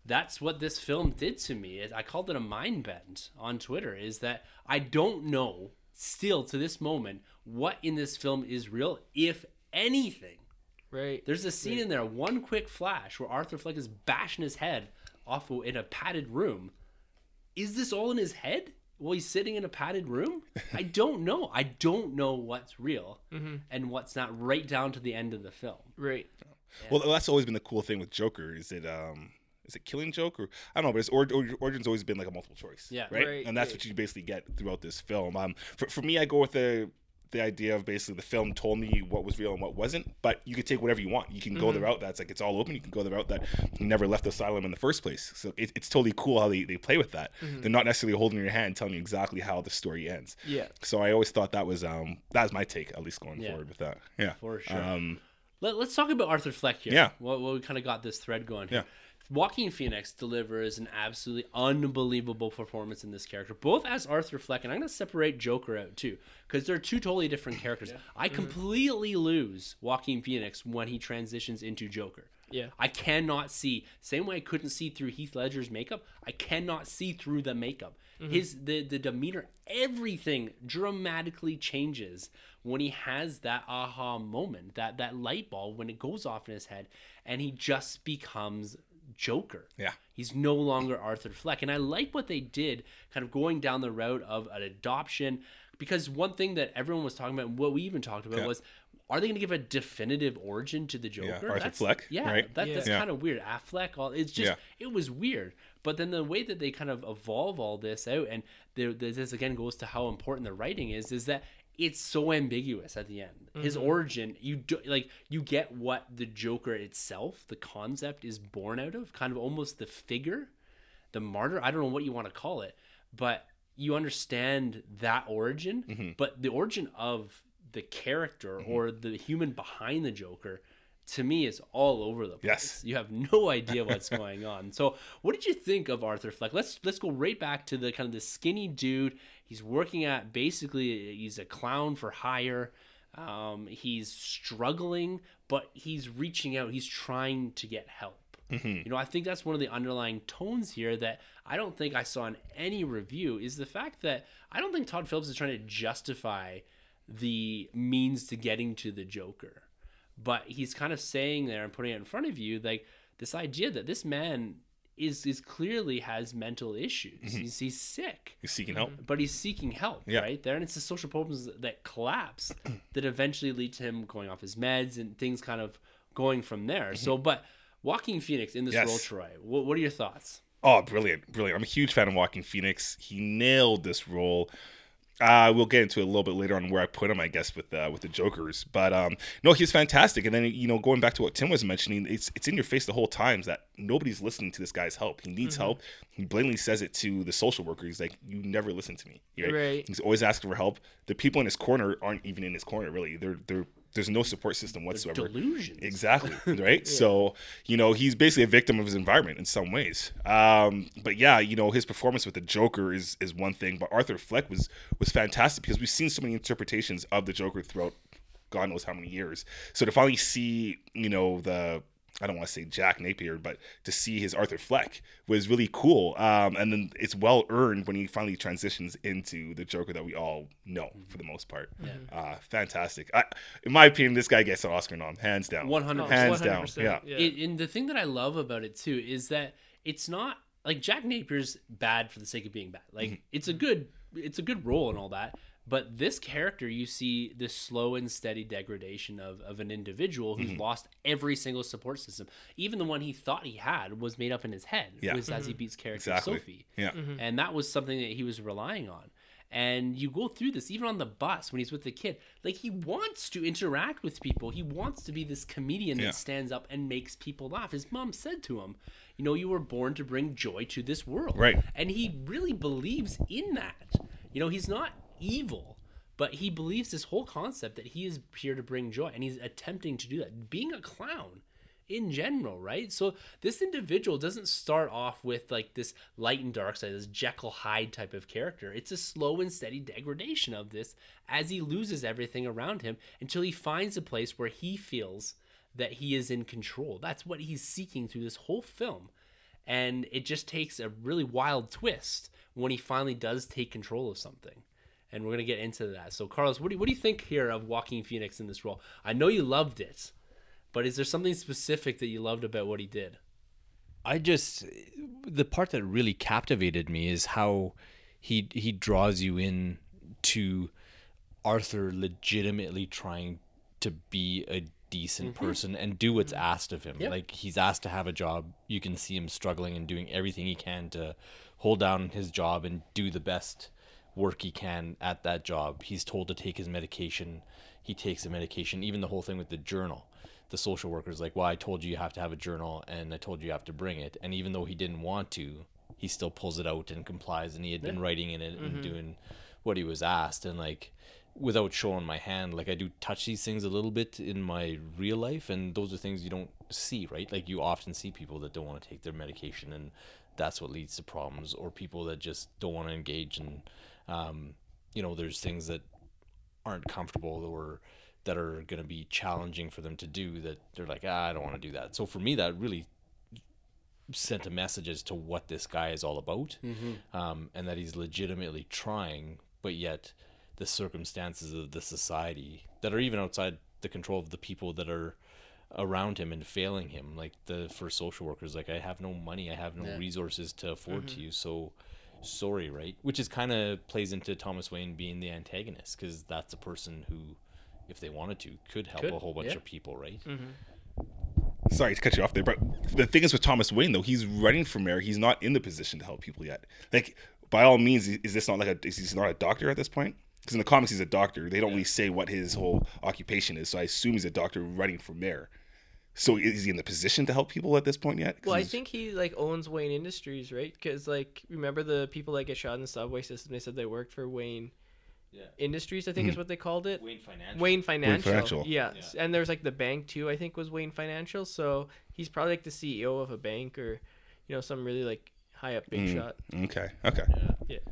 that's what this film did to me. I called it a mind bend on Twitter. Is that I don't know still to this moment what in this film is real, if anything. Right. There's a scene in there, one quick flash, where Arthur Fleck is bashing his head off in a padded room. Is this all in his head while he's sitting in a padded room? I don't know. I don't know what's real and what's not, right down to the end of the film. Right. Well, that's always been the cool thing with Joker. Is it um is it Killing Joke or I don't know, but his or, or, origin's always been like a multiple choice. Yeah. right. Right, And that's right. what you basically get throughout this film. Um, for, for me, I go with the the idea of basically the film told me what was real and what wasn't, but you could take whatever you want. You can go the route that's like it's all open. You can go the route that he never left the asylum in the first place. So it, it's totally cool how they, they play with that. They're not necessarily holding your hand, telling you exactly how the story ends. Yeah. So I always thought that was um that was my take at least going Yeah. forward with that. Yeah. For sure. Um, Let, us talk about Arthur Fleck here. Yeah. Well, well we kind of got this thread going here. Yeah. Joaquin Phoenix delivers an absolutely unbelievable performance in this character, both as Arthur Fleck, and I'm going to separate Joker out too, because they're two totally different characters. I mm-hmm. completely lose Joaquin Phoenix when he transitions into Joker. Yeah. I cannot see same way I couldn't see through Heath Ledger's makeup. I cannot see through the makeup. Mm-hmm. His the the demeanor, everything dramatically changes when he has that aha moment, that that light bulb when it goes off in his head, and he just becomes Joker. Yeah. He's no longer Arthur Fleck. And I like what they did, kind of going down the route of an adoption, because one thing that everyone was talking about, and what we even talked about, Yeah. was are they going to give a definitive origin to the Joker? Arthur Fleck, Yeah, right? that, that's Yeah. kind of weird. Affleck, all it's just Yeah. it was weird. But then the way that they kind of evolve all this out, and there, there- this again goes to how important the writing is, is that it's so ambiguous at the end. His mm-hmm. origin, you do like you get what the Joker itself, the concept, is born out of, kind of almost the figure, the martyr. I don't know what you want to call it, but you understand that origin. Mm-hmm. But the origin of the character mm-hmm. or the human behind the Joker to me is all over the place. Yes. You have no idea what's going on. So, what did you think of Arthur Fleck? Let's let's go right back to the kind of the skinny dude. He's working at basically he's a clown for hire. Um, he's struggling, but he's reaching out. He's trying to get help. You know, I think that's one of the underlying tones here that I don't think I saw in any review is the fact that I don't think Todd Phillips is trying to justify the means to getting to the Joker but he's kind of saying there and putting it in front of you like this idea that this man is is clearly has mental issues mm-hmm. he's, he's sick he's seeking help. but he's seeking help Yeah. right there and it's the social problems that collapse that eventually lead to him going off his meds and things kind of going from there so mm-hmm. but Joaquin Phoenix in this Yes. role Troy what, what are your thoughts Oh, brilliant, brilliant! I'm a huge fan of Joaquin Phoenix. He nailed this role. Uh, we'll get into it a little bit later on where I put him, I guess, with uh, with the Jokers. But um, no, he's fantastic. And then you know, going back to what Tim was mentioning, it's it's in your face the whole time that nobody's listening to this guy's help. He needs help. He blatantly says it to the social worker. He's like, "You never listen to me." Right? Right. He's always asking for help. The people in his corner aren't even in his corner. Really, they're they're there's no support system whatsoever. delusions Exactly. Right. So, you know, he's basically a victim of his environment in some ways. Um, but yeah, you know, his performance with the Joker is is one thing, but Arthur Fleck was was fantastic because we've seen so many interpretations of the Joker throughout God knows how many years. So to finally see, you know, the I don't want to say Jack Napier, but to see his Arthur Fleck was really cool. Um, and then it's well earned when he finally transitions into the Joker that we all know for the most part. Uh, fantastic. I, in my opinion, this guy gets an Oscar nom, hands down. 100%. Hands down. 100%, Yeah. yeah. It, and the thing that I love about it too is that it's not like Jack Napier's bad for the sake of being bad. Like Mm-hmm. it's a good it's a good role and all that. But this character, you see this slow and steady degradation of, of an individual Mm-hmm. who's lost every single support system. Even the one he thought he had was made up in his head. Yeah. Was Zazie Beetz character Exactly. Sophie. Yeah. And that was something that he was relying on. And you go through this even on the bus when he's with the kid. Like he wants to interact with people. He wants to be this comedian that stands up and makes people laugh. His mom said to him, "You know, you were born to bring joy to this world." Right. And he really believes in that. You know, he's not evil, but he believes this whole concept that he is here to bring joy and he's attempting to do that. Being a clown in general, right? So this individual doesn't start off with like this light and dark side, this Jekyll Hyde type of character. It's a slow and steady degradation of this as he loses everything around him until he finds a place where he feels that he is in control. That's what he's seeking through this whole film. And it just takes a really wild twist when he finally does take control of something. And we're going to get into that. So, Carlos, what do, you, what do you think here of Joaquin Phoenix in this role? I know you loved it, but is there something specific that you loved about what he did? I just the part that really captivated me is how he he draws you in to Arthur legitimately trying to be a decent mm-hmm. person and do what's mm-hmm. asked of him. Yep. Like he's asked to have a job. You can see him struggling and doing everything he can to hold down his job and do the best work he can at that job. He's told to take his medication. He takes the medication. Even the whole thing with the journal. The social worker's like, "Well, I told you you have to have a journal, and I told you you have to bring it." And even though he didn't want to, he still pulls it out and complies. And he had been writing in it and mm-hmm. doing what he was asked. And like, without showing my hand, like I do touch these things a little bit in my real life, and those are things you don't see, right? Like you often see people that don't want to take their medication, and that's what leads to problems, or people that just don't want to engage. And um, you know, there's things that aren't comfortable or that are going to be challenging for them to do that they're like, ah, I don't want to do that. So for me, that really sent a message as to what this guy is all about, um, and that he's legitimately trying, but yet the circumstances of the society that are even outside the control of the people that are around him and failing him like the for social workers like i have no money i have no Yeah. resources to afford to you so sorry right which is kind of plays into thomas wayne being the antagonist because that's a person who if they wanted to could help Could, a whole bunch yeah. of people right mm-hmm. Sorry to cut you off there, but the thing is with Thomas Wayne though, he's running for mayor. He's not in the position to help people yet. Like by all means, is this not like a? Is he not a doctor at this point? Because in the comics, he's a doctor. They don't really say what his whole occupation is, so I assume he's a doctor running for mayor. So is he in the position to help people at this point yet? Well, I think he like owns Wayne Industries, right? Because like remember the people that get shot in the subway system? They said they worked for Wayne Yeah. Industries. I think is mm-hmm. what they called it. wayne financial Wayne Financial. Financial. Yeah. and there's like the bank too. I think was Wayne Financial. So he's probably like the CEO of a bank or, you know, some really like high up big mm, shot. okay, okay.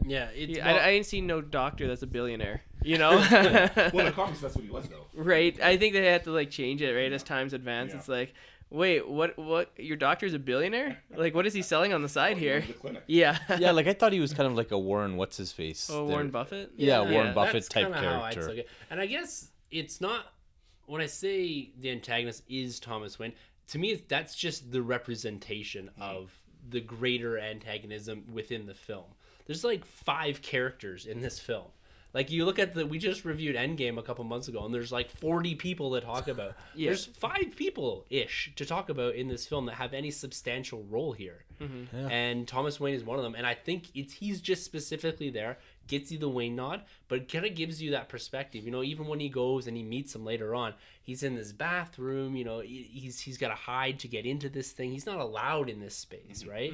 Yeah, it's Yeah, I, I ain't seen no doctor that's a billionaire. You know. well, in the comics, that's what he was though. right. I think they had to like change it right as times advance. Yeah. It's like, wait, what? What? Your doctor's a billionaire? Like, what is he selling on the side oh, here? The Yeah. yeah like i thought he was kind of like a warren what's his face Oh, there. Warren Buffett. Yeah, Warren Buffett that's type kinda how I character. took it. And I guess it's not when I say the antagonist is Thomas Wayne. To me, that's just the representation mm. of the greater antagonism within the film. There's like five characters in this film. Like you look at the, we just reviewed Endgame a couple months ago, and there's like 40 people to talk about. Yeah. There's five people ish to talk about in this film that have any substantial role here, mm-hmm. and Thomas Wayne is one of them. And I think it's he's just specifically there, gets you the Wayne nod, but kind of gives you that perspective. You know, even when he goes and he meets him later on, he's in this bathroom. You know, he's he's got to hide to get into this thing. He's not allowed in this space, right?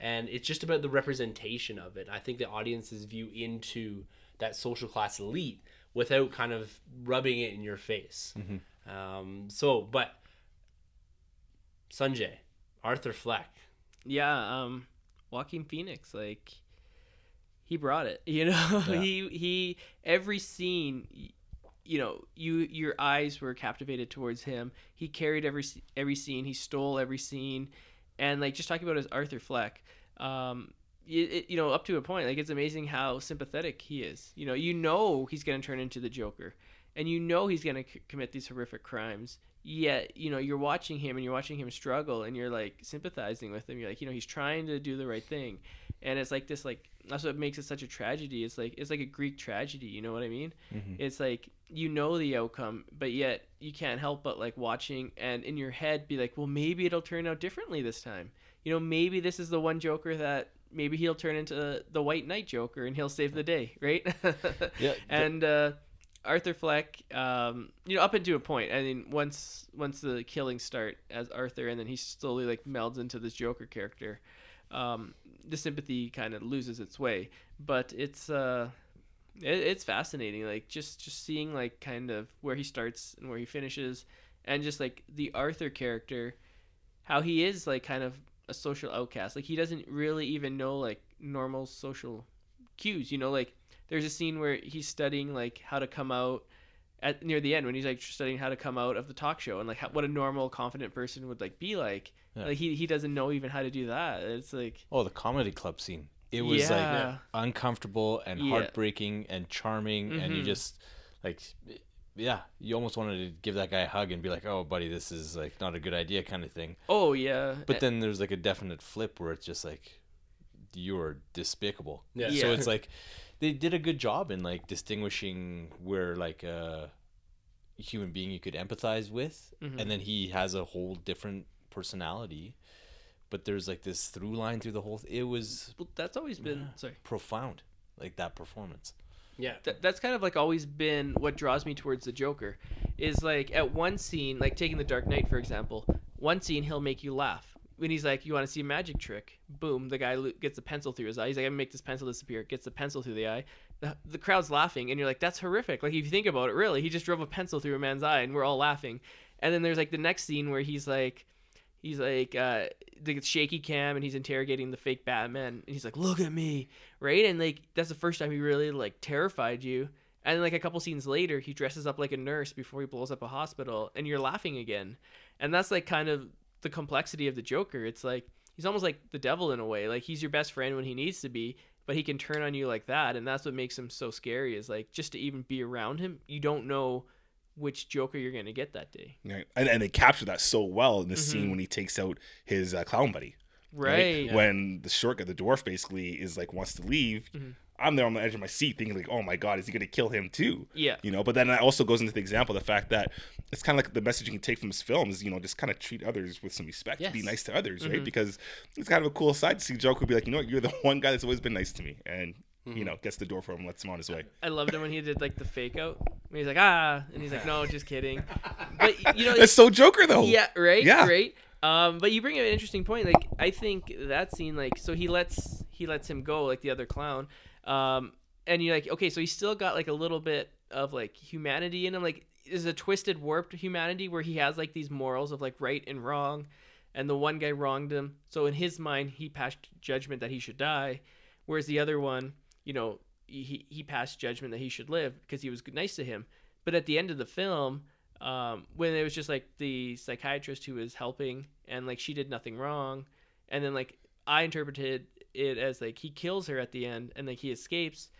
And it's just about the representation of it. I think the audience's view into that social class elite without kind of rubbing it in your face. Um, so, but Sunjay, Arthur Fleck, Yeah, um, Joaquin Phoenix, like he brought it. You know, Yeah. he he every scene, you know, you your eyes were captivated towards him. He carried every every scene. He stole every scene, and like just talking about his Arthur Fleck. Um, it, it, you know, up to a point, like it's amazing how sympathetic he is. You know, you know he's gonna turn into the Joker, and you know he's gonna c- commit these horrific crimes. Yet, you know, you're watching him and you're watching him struggle, and you're like sympathizing with him. You're like, you know, he's trying to do the right thing, and it's like this, like that's what makes it such a tragedy. It's like it's like a Greek tragedy. You know what I mean? It's like you know the outcome, but yet you can't help but like watching and in your head be like, well, maybe it'll turn out differently this time. You know, maybe this is the one Joker that maybe he'll turn into the White Knight Joker and he'll save the day, right? Yeah, and uh, Arthur Fleck, um, you know, up into a point. I mean, once once the killings start as Arthur, and then he slowly like melds into this Joker character. Um, the sympathy kind of loses its way, but it's uh, it, it's fascinating. Like just just seeing like kind of where he starts and where he finishes, and just like the Arthur character, how he is like kind of a social outcast. Like he doesn't really even know like normal social cues. You know, like there's a scene where he's studying like how to come out at near the end when he's like studying how to come out of the talk show and like how, what a normal confident person would like be like. Yeah. Like he he doesn't know even how to do that. It's like Oh, the comedy club scene. It was Yeah. like uncomfortable and Yeah. heartbreaking and charming, and you Mhm. just like, yeah, you almost wanted to give that guy a hug and be like, "Oh, buddy, this is like not a good idea," kind of thing. oh yeah. But then there's like a definite flip where it's just like, you're despicable. Yeah. So it's like they did a good job in like distinguishing where like a human being you could empathize with, Mhm. and then he has a whole different personality. But there's like this through line through the whole. Th- it was well, that's always been sorry. profound, like that performance. Yeah. Th- that's kind of like always been what draws me towards the Joker, is like at one scene, like taking the Dark Knight for example, one scene he'll make you laugh when he's like, "You want to see a magic trick?" Boom, the guy gets a pencil through his eye. He's like, "I'm gonna make this pencil disappear." Gets the pencil through the eye. The, the crowd's laughing, and you're like, "That's horrific!" Like if you think about it, really, he just drove a pencil through a man's eye, and we're all laughing. And then there's like the next scene where he's like, he's like uh the shaky cam and he's interrogating the fake batman and he's like look at me right and like that's the first time he really like terrified you and then like a couple scenes later he dresses up like a nurse before he blows up a hospital and you're laughing again and that's like kind of the complexity of the joker it's like he's almost like the devil in a way like he's your best friend when he needs to be but he can turn on you like that and that's what makes him so scary is like just to even be around him you don't know which joker you're gonna get that day Right. And, and they capture that so well in the scene Mhm. when he takes out his uh, clown buddy. right, When the short guy, the dwarf, basically is like wants to leave. Mhm. I'm there on the edge of my seat thinking like, oh my god, is he gonna kill him too? yeah You know. But then that also goes into the example, the fact that it's kind of like the message you can take from his films. You know, just kind of treat others with some respect, be nice to others, Mm-hmm. right? Because it's kind of a cool side to see Joker be like, you know what, you're the one guy that's always been nice to me, and Mm-hmm. you know, gets the door for him, lets him on his way. I loved him when he did like the fake out. When he's like, ah, and he's like, no, just kidding. But you know, It's so Joker though. yeah, right, Yeah. right. Um, but you bring up an interesting point. Like, I think that scene, like, so he lets he lets him go, like the other clown. Um, and you're like, okay, so he's still got like a little bit of like humanity in him. Like, is a twisted, warped humanity where he has like these morals of like right and wrong, and the one guy wronged him, so in his mind he passed judgment that he should die, whereas the other one, you know, he he passed judgment that he should live because he was nice to him. But at the end of the film, um, when it was just like the psychiatrist who was helping and like she did nothing wrong, and then like I interpreted it as like he kills her at the end and like he escapes.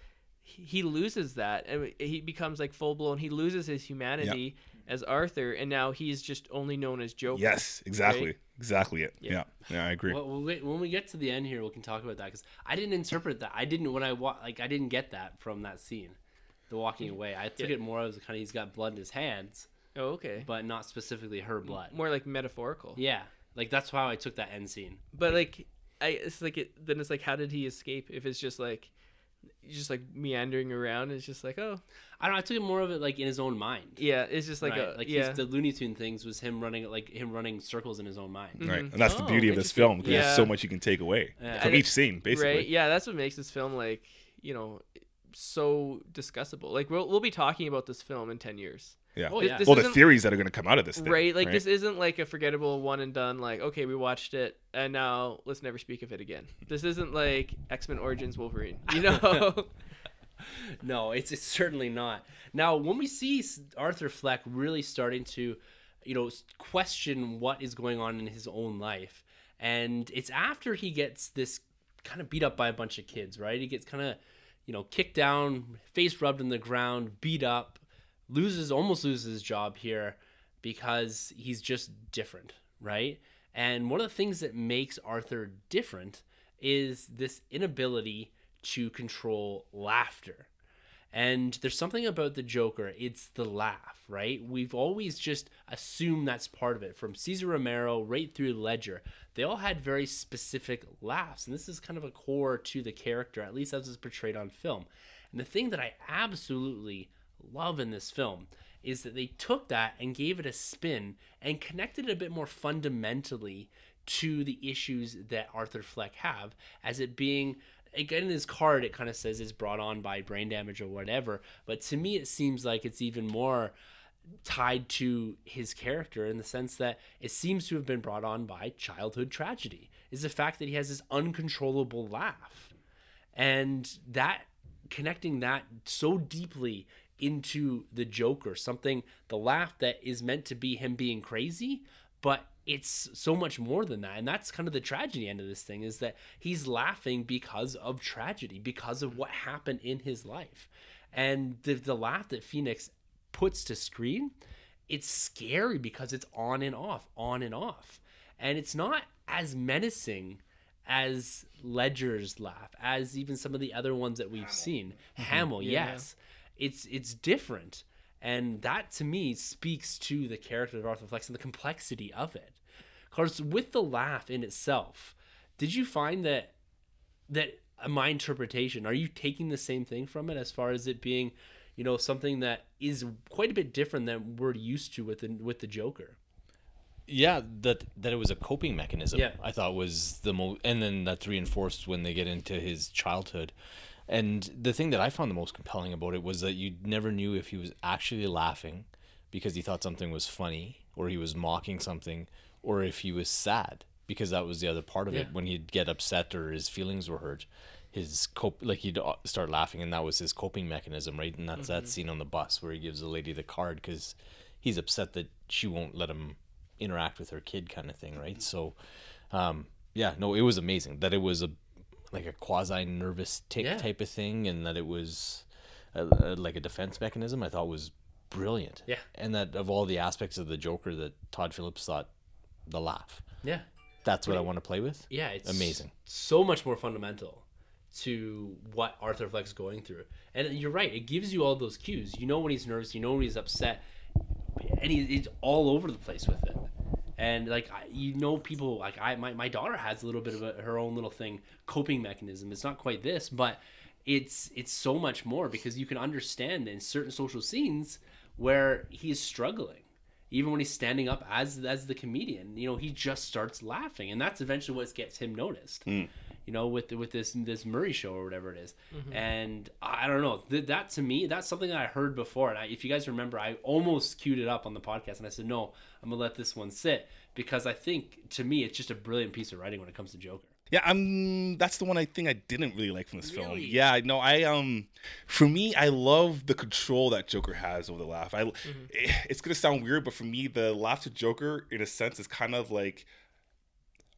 He he loses that and he becomes like full blown. He loses his humanity as Arthur, and now he's just only known as Joker. Yes, exactly, Right? exactly it. Yeah. Yeah, yeah, I agree. Well, we'll wait- when we get to the end here, we can talk about that because I didn't interpret that. I didn't when I wa- like I didn't get that from that scene, the walking away. I took Yeah. it more as kind of he's got blood in his hands, Oh, okay. but not specifically her blood. More like metaphorical. Yeah, like that's how I took that end scene. But like, I it's like it. Then it's like, how did he escape? If it's just like, just like meandering around, it's just like, oh, I don't. know, I took it more of it like in his own mind. yeah, it's just like right? a like yeah. his, the Looney Tune things was him running like him running circles in his own mind. Right, Mhm. and that's the Oh, beauty of this film because Yeah. there's so much you can take away Yeah. from I- each scene, basically. Right. Yeah, that's what makes this film like you know so discussable. Like we'll we'll be talking about this film in ten years. Yeah. Oh yeah. this well, the theories that are going to come out of this, thing, right. Like this isn't like a forgettable one and done. Like okay, we watched it and now let's never speak of it again. This isn't like X Men Origins Wolverine. You know. no, it's, it's certainly not. Now, when we see Arthur Fleck really starting to, you know, question what is going on in his own life, and it's after he gets this kind of beat up by a bunch of kids, right? He gets kind of, you know, kicked down, face rubbed in the ground, beat up, loses almost loses his job here because he's just different, right? And one of the things that makes Arthur different is this inability to control laughter. And there's something about the Joker, it's the laugh, right? We've always just assumed that's part of it. From Cesar Romero right through Ledger, they all had very specific laughs. And this is kind of a core to the character, at least as it's portrayed on film. And the thing that I absolutely love in this film is that they took that and gave it a spin and connected it a bit more fundamentally to the issues that Arthur Fleck have as it being again in his card it kind of says it's brought on by brain damage or whatever but to me it seems like it's even more tied to his character in the sense that it seems to have been brought on by childhood tragedy is the fact that he has this uncontrollable laugh. And that connecting that so deeply into the joker something the laugh that is meant to be him being crazy but it's so much more than that. And that's kind of the tragedy end of this thing is that he's laughing because of tragedy because of what happened in his life. And the, the laugh that phoenix puts to screen it's scary because it's on and off on and off. And it's not as menacing as ledger's laugh as even some of the other ones that we've seen. Mm-hmm. Hamill Yeah. yes it's it's different and that to me speaks to the character of Arthur Fleck's and the complexity of it. Because with the laugh in itself, did you find that that uh, my interpretation? Are you taking the same thing from it as far as it being, you know, something that is quite a bit different than we're used to with the with the Joker? yeah that that it was a coping mechanism Yeah. i thought was the most and then that's reinforced when they get into his childhood and the thing that i found the most compelling about it was that you never knew if he was actually laughing because he thought something was funny or he was mocking something or if he was sad because that was the other part of it. When he'd get upset or his feelings were hurt his cope like he'd uh, start laughing and that was his coping mechanism right? And that's that scene on the bus where he gives the lady the card because he's upset that she won't let him interact with her kid kind of thing right? So um yeah no it was amazing that it was a like a quasi nervous tick Yeah. type of thing and that it was a, a, like a defense mechanism i thought was brilliant Yeah. and that of all the aspects of the joker that todd phillips thought the laugh Yeah, that's what i want to play with yeah, it's Amazing. so much more fundamental to what Arthur Fleck's going through. And you're right, it gives you all those cues. You know when he's nervous, you know when he's upset, and he, he's all over the place with it. And like you know, people like I, my, my daughter has a little bit of a, her own little thing, coping mechanism. It's not quite this, but it's it's so much more because you can understand in certain social scenes where he's struggling even when he's standing up as as the comedian. You know he just starts laughing and that's eventually what gets him noticed hmm. You know with with this this murray show or whatever it is. Mm-hmm. and i don't know Th- that to me that's something that i heard before and I, if you guys remember i almost queued it up on the podcast and i said no i'm gonna let this one sit because i think to me it's just a brilliant piece of writing when it comes to joker Yeah, I'm. That's the one I think I didn't really like from this film. Yeah, I know. I um, for me, I love the control that Joker has over the laugh. I, mm-hmm. eh, it's gonna sound weird, but for me, the laugh to Joker, in a sense, is kind of like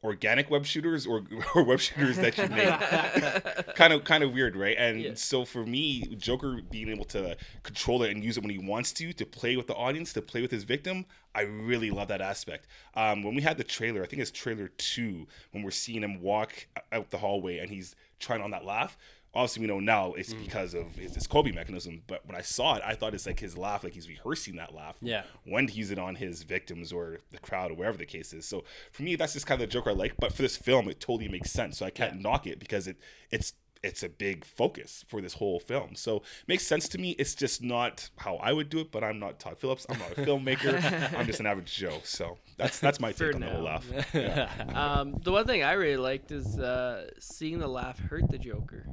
organic web shooters or, or web shooters that you make. kind of kind of weird, right? And Yeah. so for me, Joker being able to control it and use it when he wants to, to play with the audience, to play with his victim, I really love that aspect. Um, when we had the trailer, I think it's trailer two, when we're seeing him walk out the hallway and he's trying on that laugh. Obviously, we know now it's Mm. because of his, his coping mechanism. But when I saw it, I thought it's like his laugh, like he's rehearsing that laugh. Yeah. When to use it on his victims or the crowd or wherever the case is. So for me, that's just kind of the joke I like. But for this film, it totally makes sense. So I can't knock it because it it's it's a big focus for this whole film. So it makes sense to me. It's just not how I would do it. But I'm not Todd Phillips. I'm not a filmmaker. I'm just an average Joe. So that's that's my take on the whole now. laugh. Yeah. Um, the one thing I really liked is uh, seeing the laugh hurt the Joker.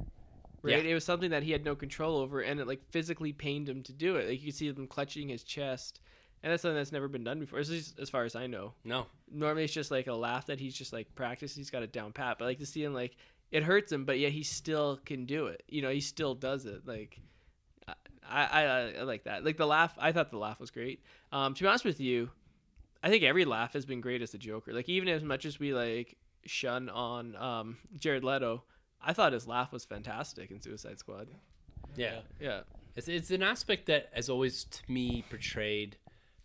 Right, Yeah. it was something that he had no control over, and it like physically pained him to do it. Like you could see him clutching his chest, and that's something that's never been done before. As far as I know. no Normally, it's just like a laugh that he's just like practiced. He's got it down pat. But like to see him like it hurts him, but yet he still can do it. You know, he still does it. Like I I, I like that. Like the laugh, I thought the laugh was great. Um, to be honest with you, I think every laugh has been great as the Joker. Like even as much as we like shun on um, Jared Leto, I thought his laugh was fantastic in Suicide Squad. yeah Yeah, It's, it's an aspect that has always to me portrayed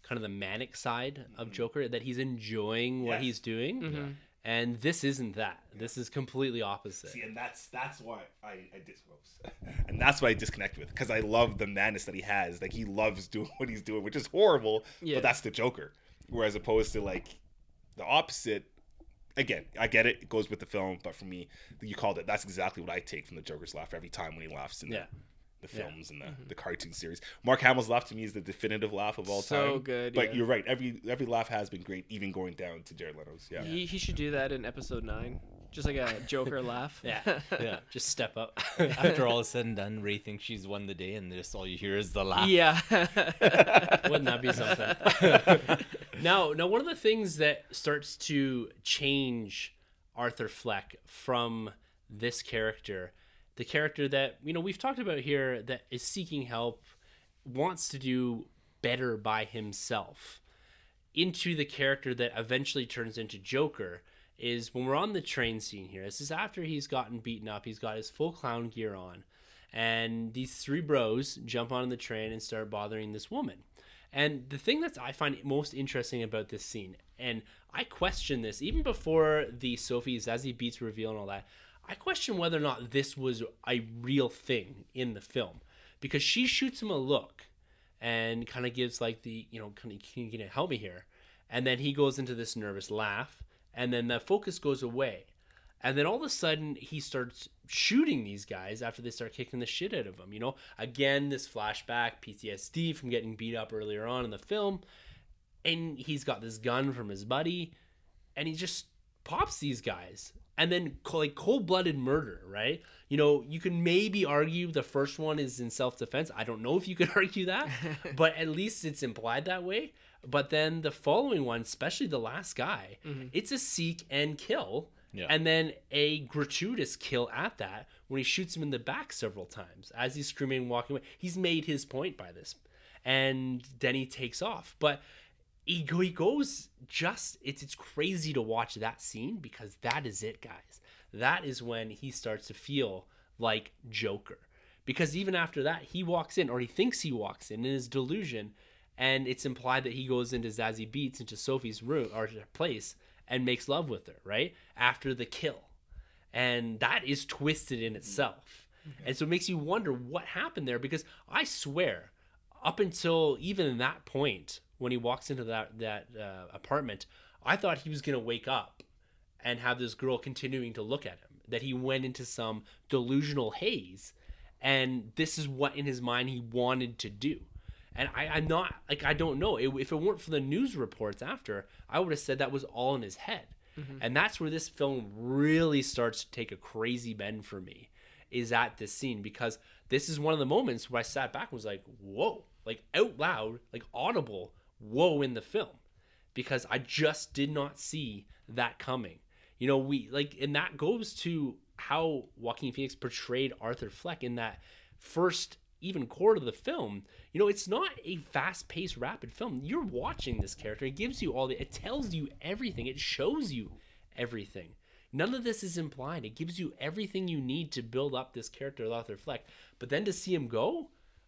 kind of the manic side of Joker that he's enjoying what Yes. he's doing. Mhm. And this isn't that. This is completely opposite. See, and that's that's why I, I dis- and that's why I disconnect with because I love the madness that he has. Like he loves doing what he's doing, which is horrible. Yeah. But that's the Joker. Whereas opposed to like the opposite. Again, I get it. It goes with the film, but for me, you called it. That's exactly what I take from the Joker's laugh every time when he laughs in Yeah. the, the films and the, mm-hmm. the cartoon series. Mark Hamill's laugh to me is the definitive laugh of all So time. good, But yeah. you're right. Every every laugh has been great, even going down to Jared Leto's. Yeah. He, he should do that in episode nine, just like a Joker laugh. Yeah. Yeah. Just step up. After all is said and done, Rey thinks she's won the day, and just all you hear is the laugh. yeah. Wouldn't that be something? now, now one of the things that starts to change Arthur Fleck from this character, the character that you know we've talked about here, that is seeking help, wants to do better by himself, into the character that eventually turns into Joker. Is when we're on the train scene here. This is after he's gotten beaten up. He's got his full clown gear on and these three bros jump on the train and start bothering this woman. And the thing that I find most interesting about this scene, and I question this even before the Sophie Zazie Beetz reveal and all that, I question whether or not this was a real thing in the film because she shoots him a look and kind of gives like the you know kind of can you help me here, and then he goes into this nervous laugh, and then the focus goes away, and then all of a sudden, he starts shooting these guys after they start kicking the shit out of him. You know, again, this flashback, PTSD from getting beat up earlier on in the film. And he's got this gun from his buddy, and he just pops these guys. And then, like, cold blooded murder, right? You know, you can maybe argue the first one is in self defense. I don't know if you could argue that, but at least it's implied that way. But then the following one, especially the last guy, mm-hmm. it's a seek and kill. Yeah. And then a gratuitous kill at that when he shoots him in the back several times as he's screaming and walking away. He's made his point by this. And then he takes off. But he, he goes just, it's, it's crazy to watch that scene because that is it, guys. That is when he starts to feel like Joker. Because even after that, he walks in, or he thinks he walks in in his delusion, and it's implied that he goes into Zazie Beetz, into Sophie's room or her place, and makes love with her, right? After the kill. And that is twisted in itself. And so it makes you wonder what happened there because I swear, up until even that point, when he walks into that, that uh, apartment, I thought he was going to wake up and have this girl continuing to look at him, that he went into some delusional haze. And this is what in his mind he wanted to do. And I, I'm not like I don't know. It, if it weren't for the news reports after, I would have said that was all in his head. Mm-hmm. And that's where this film really starts to take a crazy bend for me, is at this scene because this is one of the moments where I sat back and was like, "Whoa!" Like out loud, like audible, "Whoa!" in the film, because I just did not see that coming. You know, we like, and that goes to how Joaquin Phoenix portrayed Arthur Fleck in that first even core of the film. You know, it's not a fast-paced, rapid film. You're watching this character. It gives you all the. It tells you everything. It shows you everything. None of this is implied. It gives you everything you need to build up this character, Arthur Fleck. But then to see him go,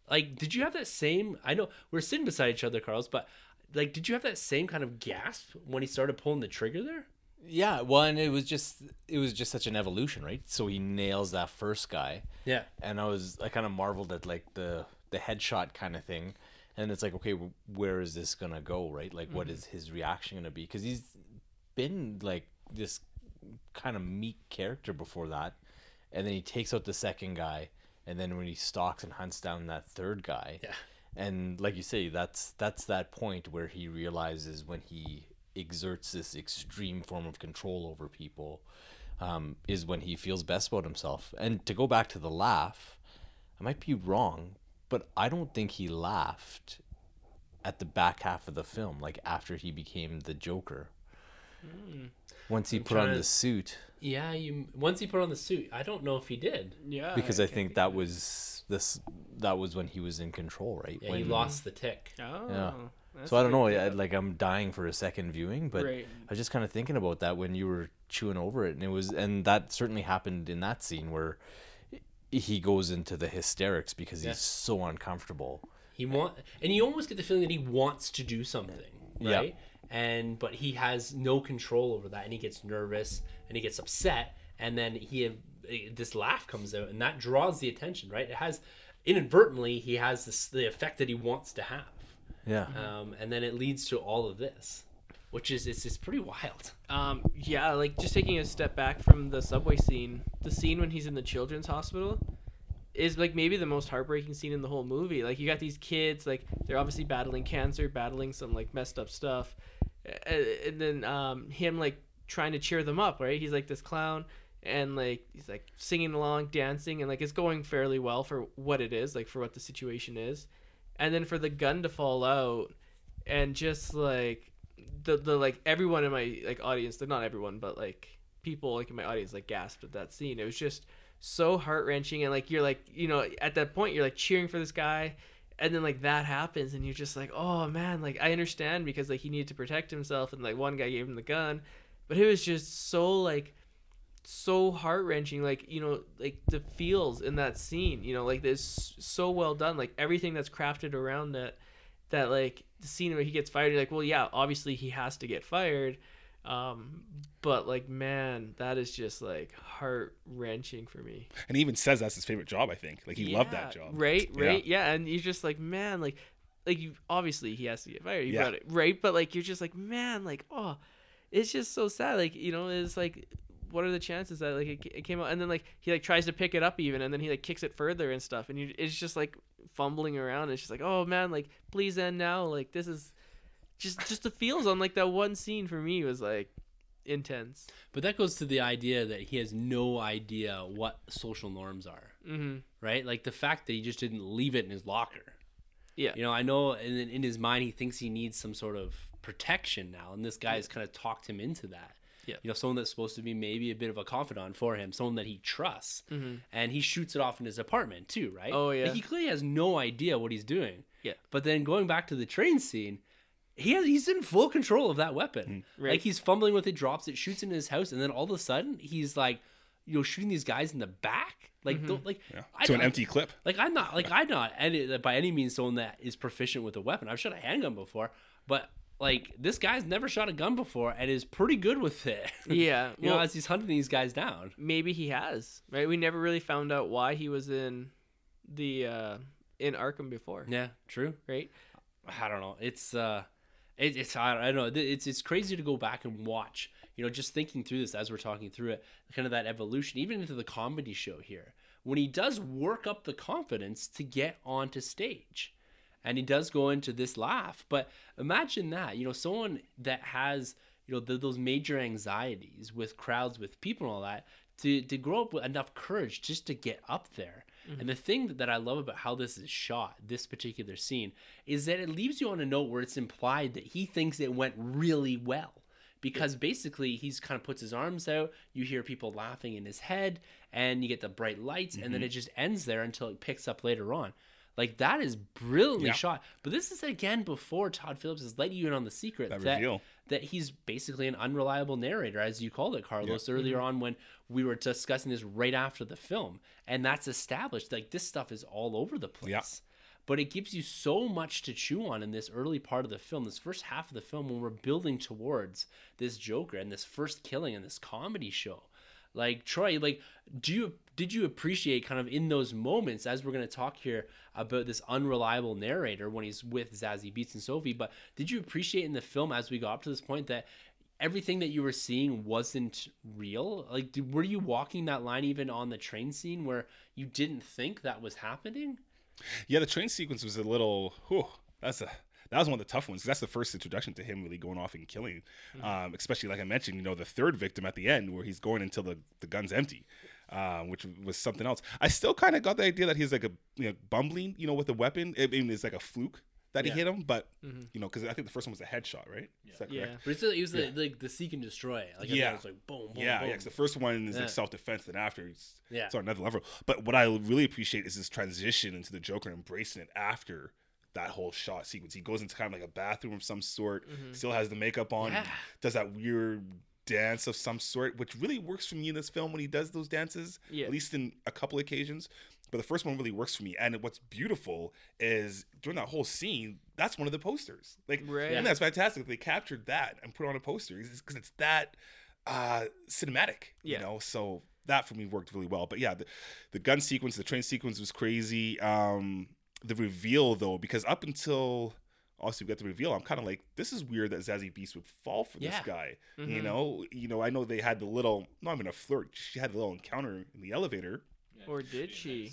like, did you have that same? I know we're sitting beside each other, Carlos, but like, did you have that same kind of gasp when he started pulling the trigger there? Yeah, well, and it was just it was just such an evolution, right? So he nails that first guy, Yeah. and I was I kind of marveled at like the the headshot kind of thing, and it's like okay, where is this gonna go, right? Like, what mm-hmm. is his reaction gonna be? Because he's been like this kind of meek character before that, and then he takes out the second guy, and then when he stalks and hunts down that third guy, Yeah. and like you say, that's that's that point where he realizes when he exerts this extreme form of control over people, um, is when he feels best about himself. And to go back to the laugh, I might be wrong, but I don't think he laughed at the back half of the film, like after he became the Joker. Once he put on trying the to- suit, Yeah, you once he put on the suit, I don't know if he did. Yeah. because I can't think that was this that was when he was in control, right? Yeah, when, he lost the tick. Oh. Yeah. That's So I don't know. I, like I'm dying for a second viewing, but Right. I was just kind of thinking about that when you were chewing over it, and it was, and that certainly happened in that scene where he goes into the hysterics because Yeah. he's so uncomfortable. He want, and you almost get the feeling that he wants to do something. Yeah. right? And but he has no control over that, and he gets nervous and he gets upset, and then he eh, this laugh comes out, and that draws the attention, right? It has inadvertently he has this the effect that he wants to have, Yeah. um, and then it leads to all of this, which is it's, it's pretty wild. Um, yeah, like just taking a step back from the subway scene, the scene when he's in the children's hospital is like maybe the most heartbreaking scene in the whole movie. Like you got these kids, like they're obviously battling cancer, battling some like messed up stuff, and then um, him like trying to cheer them up, right? He's like this clown, and like he's like singing along, dancing, and like it's going fairly well for what it is, like for what the situation is, and then for the gun to fall out, and just like the the like everyone in my like audience, not everyone, but like people like in my audience like gasped at that scene. It was just so heart wrenching, and like you're like you know at that point you're like cheering for this guy, and then like that happens, and you're just like oh man, like I understand because like he needed to protect himself, and like one guy gave him the gun, but it was just so like so heart wrenching. Like you know like the feels in that scene, you know like this so well done, like everything that's crafted around that that like the scene where he gets fired you're like well yeah obviously he has to get fired um but like man that is just like heart wrenching for me And he even says that's his favorite job. I think like he loved that job. right Yeah. right yeah. and you're just like man like like you obviously he has to get fired you Yeah. got it right but like you're just like man like oh it's just so sad like you know it's like what are the chances that like it, it came out? And then like he like tries to pick it up even and then he like kicks it further and stuff and you it's just like fumbling around. It's just like oh man like please end now. Like this is just just the feels on like that one scene for me was like intense. But that goes to the idea that he has no idea what social norms are, mm-hmm. Right? Like the fact that he just didn't leave it in his locker. yeah. You know, I know in, in his mind he thinks he needs some sort of protection now, and this guy has kind of talked him into that. Yeah. You know, someone that's supposed to be maybe a bit of a confidant for him, someone that he trusts, Mhm. and he shoots it off in his apartment too, right? Oh, yeah. Like, he clearly has no idea what he's doing. Yeah. But then going back to the train scene, he has he's in full control of that weapon. Right. Like he's fumbling with it, drops it, shoots it in his house, and then all of a sudden he's like, you know, shooting these guys in the back. Like, don't, like Yeah. I to an don't- empty clip. like I'm not like I'm not any by any means someone that is proficient with a weapon. I've shot a handgun before, but like this guy's never shot a gun before and is pretty good with it. yeah you know, well, as he's hunting these guys down. maybe he has right we never really found out why he was in the uh in arkham before Yeah, true. right I don't know. It's uh, it, it's I don't, I don't know. It's it's crazy to go back and watch. You know, just thinking through this as we're talking through it, kind of that evolution, even into the comedy show here, when he does work up the confidence to get onto stage, and he does go into this laugh. But imagine that, you know, someone that has you know th those major anxieties with crowds, with people, and all that, to to grow up with enough courage just to get up there. Mm-hmm. And the thing that I love about how this is shot, this particular scene, is that it leaves you on a note where it's implied that he thinks it went really well. Because basically, he's kind of puts his arms out. You hear people laughing in his head, and you get the bright lights, and then mm-hmm. it just ends there until it picks up later on. Like that is brilliantly Yeah. shot. But this is again before Todd Phillips has let you in on the secret That that that he's basically an unreliable narrator, as you called it, Carlos, earlier mm-hmm. on when we were discussing this right after the film. And that's established. Like this stuff is all over the place. Yeah. But it gives you so much to chew on in this early part of the film, this first half of the film, when we're building towards this Joker and this first killing and this comedy show. Like Troy, like do you did you appreciate kind of in those moments as we're going to talk here about this unreliable narrator when he's with Zazie Beetz and Sophie, but did you appreciate in the film as we got up to this point that everything that you were seeing wasn't real? Like did, were you walking that line even on the train scene where you didn't think that was happening? Yeah, the train sequence was a little. Whew, that's a that was one of the tough ones 'cause that's the first introduction to him really going off and killing. Um, especially like I mentioned, you know, the third victim at the end where he's going until the the gun's empty, um, which was something else. I still kind of got the idea that he's like a you know bumbling, you know, with the weapon. I mean, it's like a fluke that Yeah. he hit him, but you know, because I think the first one was a headshot, right? Is that yeah correct? But it's, it was the, like the seek and destroy. Like Yeah. it was like boom, boom, Yeah, boom. yeah. 'cause the first one is Yeah. like self defense, then after it's, Yeah. it's on another level. But what I really appreciate is this transition into the Joker embracing it after that whole shot sequence. He goes into kind of like a bathroom of some sort, still has the makeup on, Yeah. does that weird dance of some sort, which really works for me in this film when he does those dances, Yeah. at least in a couple occasions. but the first one really works for me. And what's beautiful is during that whole scene, that's one of the posters. Like, Right. and that's fantastic. They captured that and put on a poster because it's that uh, cinematic, Yeah. you know. So that for me worked really well. But yeah, the, the gun sequence, the train sequence was crazy. Um, the reveal though, because up until also we got the reveal, I'm kind of like, this is weird that Zazie Beetz would fall for this guy. You Mhm. know, you know, I know they had the little, not even a flirt. She had a little encounter in the elevator. Or did she?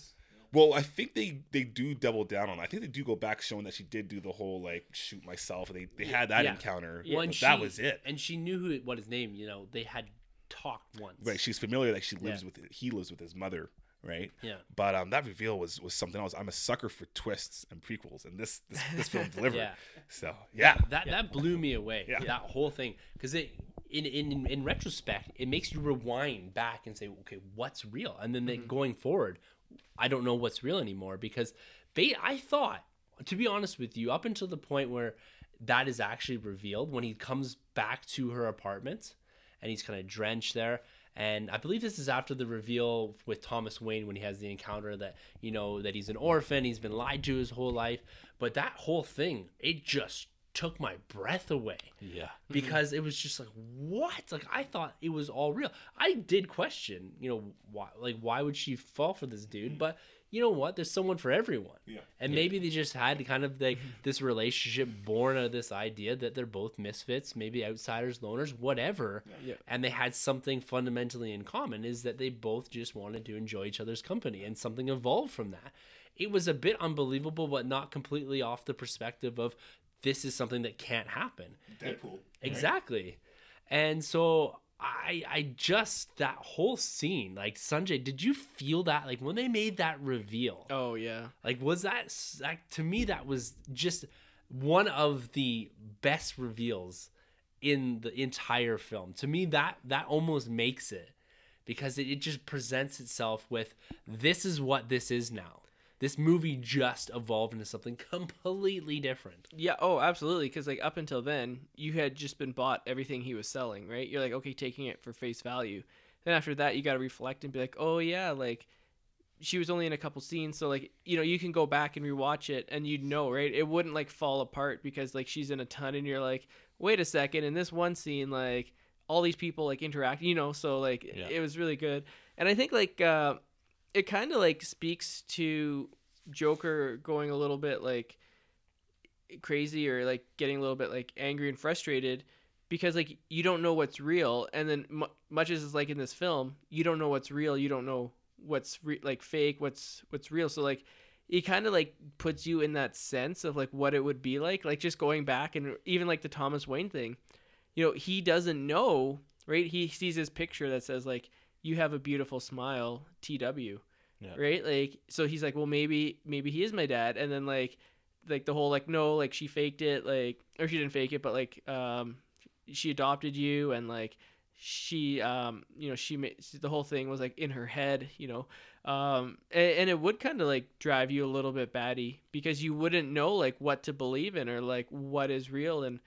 Well, I think they they do double down on. That. I think they do go back showing that she did do the whole like shoot myself. And they they had that Yeah. encounter. Well, but and that was it. And she knew who what his name. You know, they had talked once. Right, she's familiar that she lives Yeah. with he lives with his mother, right? Yeah. But um, that reveal was was something else. I'm a sucker for twists and prequels, and this this, this film delivered. Yeah. So yeah, That that blew me away. Yeah. That whole thing because it in, in in retrospect it makes you rewind back and say okay what's real and then they, going forward I don't know what's real anymore because ba- I thought to be honest with you up until the point where that is actually revealed when he comes back to her apartment and he's kind of drenched there and I believe this is after the reveal with Thomas Wayne when he has the encounter that you know that he's an orphan, he's been lied to his whole life, but that whole thing it just took my breath away. Yeah. Mm-hmm. because it was just like what? Like i thought it was all real. I did question you know why like why would she fall for this dude? Mm. But you know what there's someone for everyone Yeah. and maybe they just had kind of like this relationship born out of this idea that they're both misfits maybe outsiders loners whatever Yeah. and they had something fundamentally in common is that they both just wanted to enjoy each other's company and something evolved from that it was a bit unbelievable but not completely off the perspective of this is something that can't happen Deadpool. Exactly. And so I I just that whole scene, like Sunjay, did you feel that like when they made that reveal? Oh yeah. Like was that like to me that was just one of the best reveals in the entire film. To me that that almost makes it because it, it just presents itself with this is what this is now. This movie just evolved into something completely different. Yeah. Oh, absolutely. Because like up until then, you had just been bought everything he was selling, right? You're like, okay, taking it for face value. Then after that, you got to reflect and be like, oh yeah, like she was only in a couple scenes, so like you know you can go back and rewatch it and you'd know, right? It wouldn't like fall apart because like she's in a ton, and you're like, wait a second, in this one scene, like all these people like interact, you know, so like Yeah. it was really good. And I think like uh, it kind of like speaks to Joker going a little bit like crazy or like getting a little bit like angry and frustrated because like you don't know what's real and then mu much as it's like in this film you don't know what's real you don't know what's re- like fake what's what's real. So like it kind of like puts you in that sense of like what it would be like like just going back and even like the Thomas Wayne thing you know he doesn't know right? He sees his picture that says like you have a beautiful smile TW Yeah. right? Like so he's like well maybe maybe he is my dad. And then like like the whole like no like she faked it like or she didn't fake it but like um she adopted you and like she um you know she made the whole thing was like in her head you know? Um and, and it would kind of like drive you a little bit batty because you wouldn't know like what to believe in or like what is real. And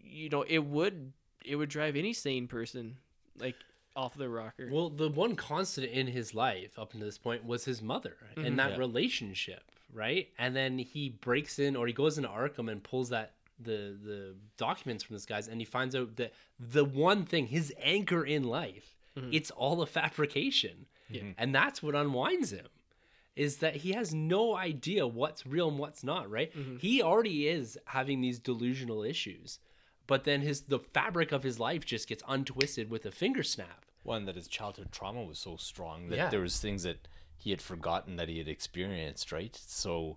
you know it would it would drive any sane person like off the rocker Well, the one constant in his life up until this point was his mother Mhm. and that Yeah. relationship, right? And then he breaks in or he goes into Arkham and pulls that the the documents from this guy's and he finds out that the one thing, his anchor in life, mm-hmm. it's all a fabrication. Yeah. Mm-hmm. And that's what unwinds him. Is that he has no idea what's real and what's not, right? Mm-hmm. He already is having these delusional issues. But then his the fabric of his life just gets untwisted with a finger snap. One that his childhood trauma was so strong that Yeah. there was things that he had forgotten that he had experienced, right? So,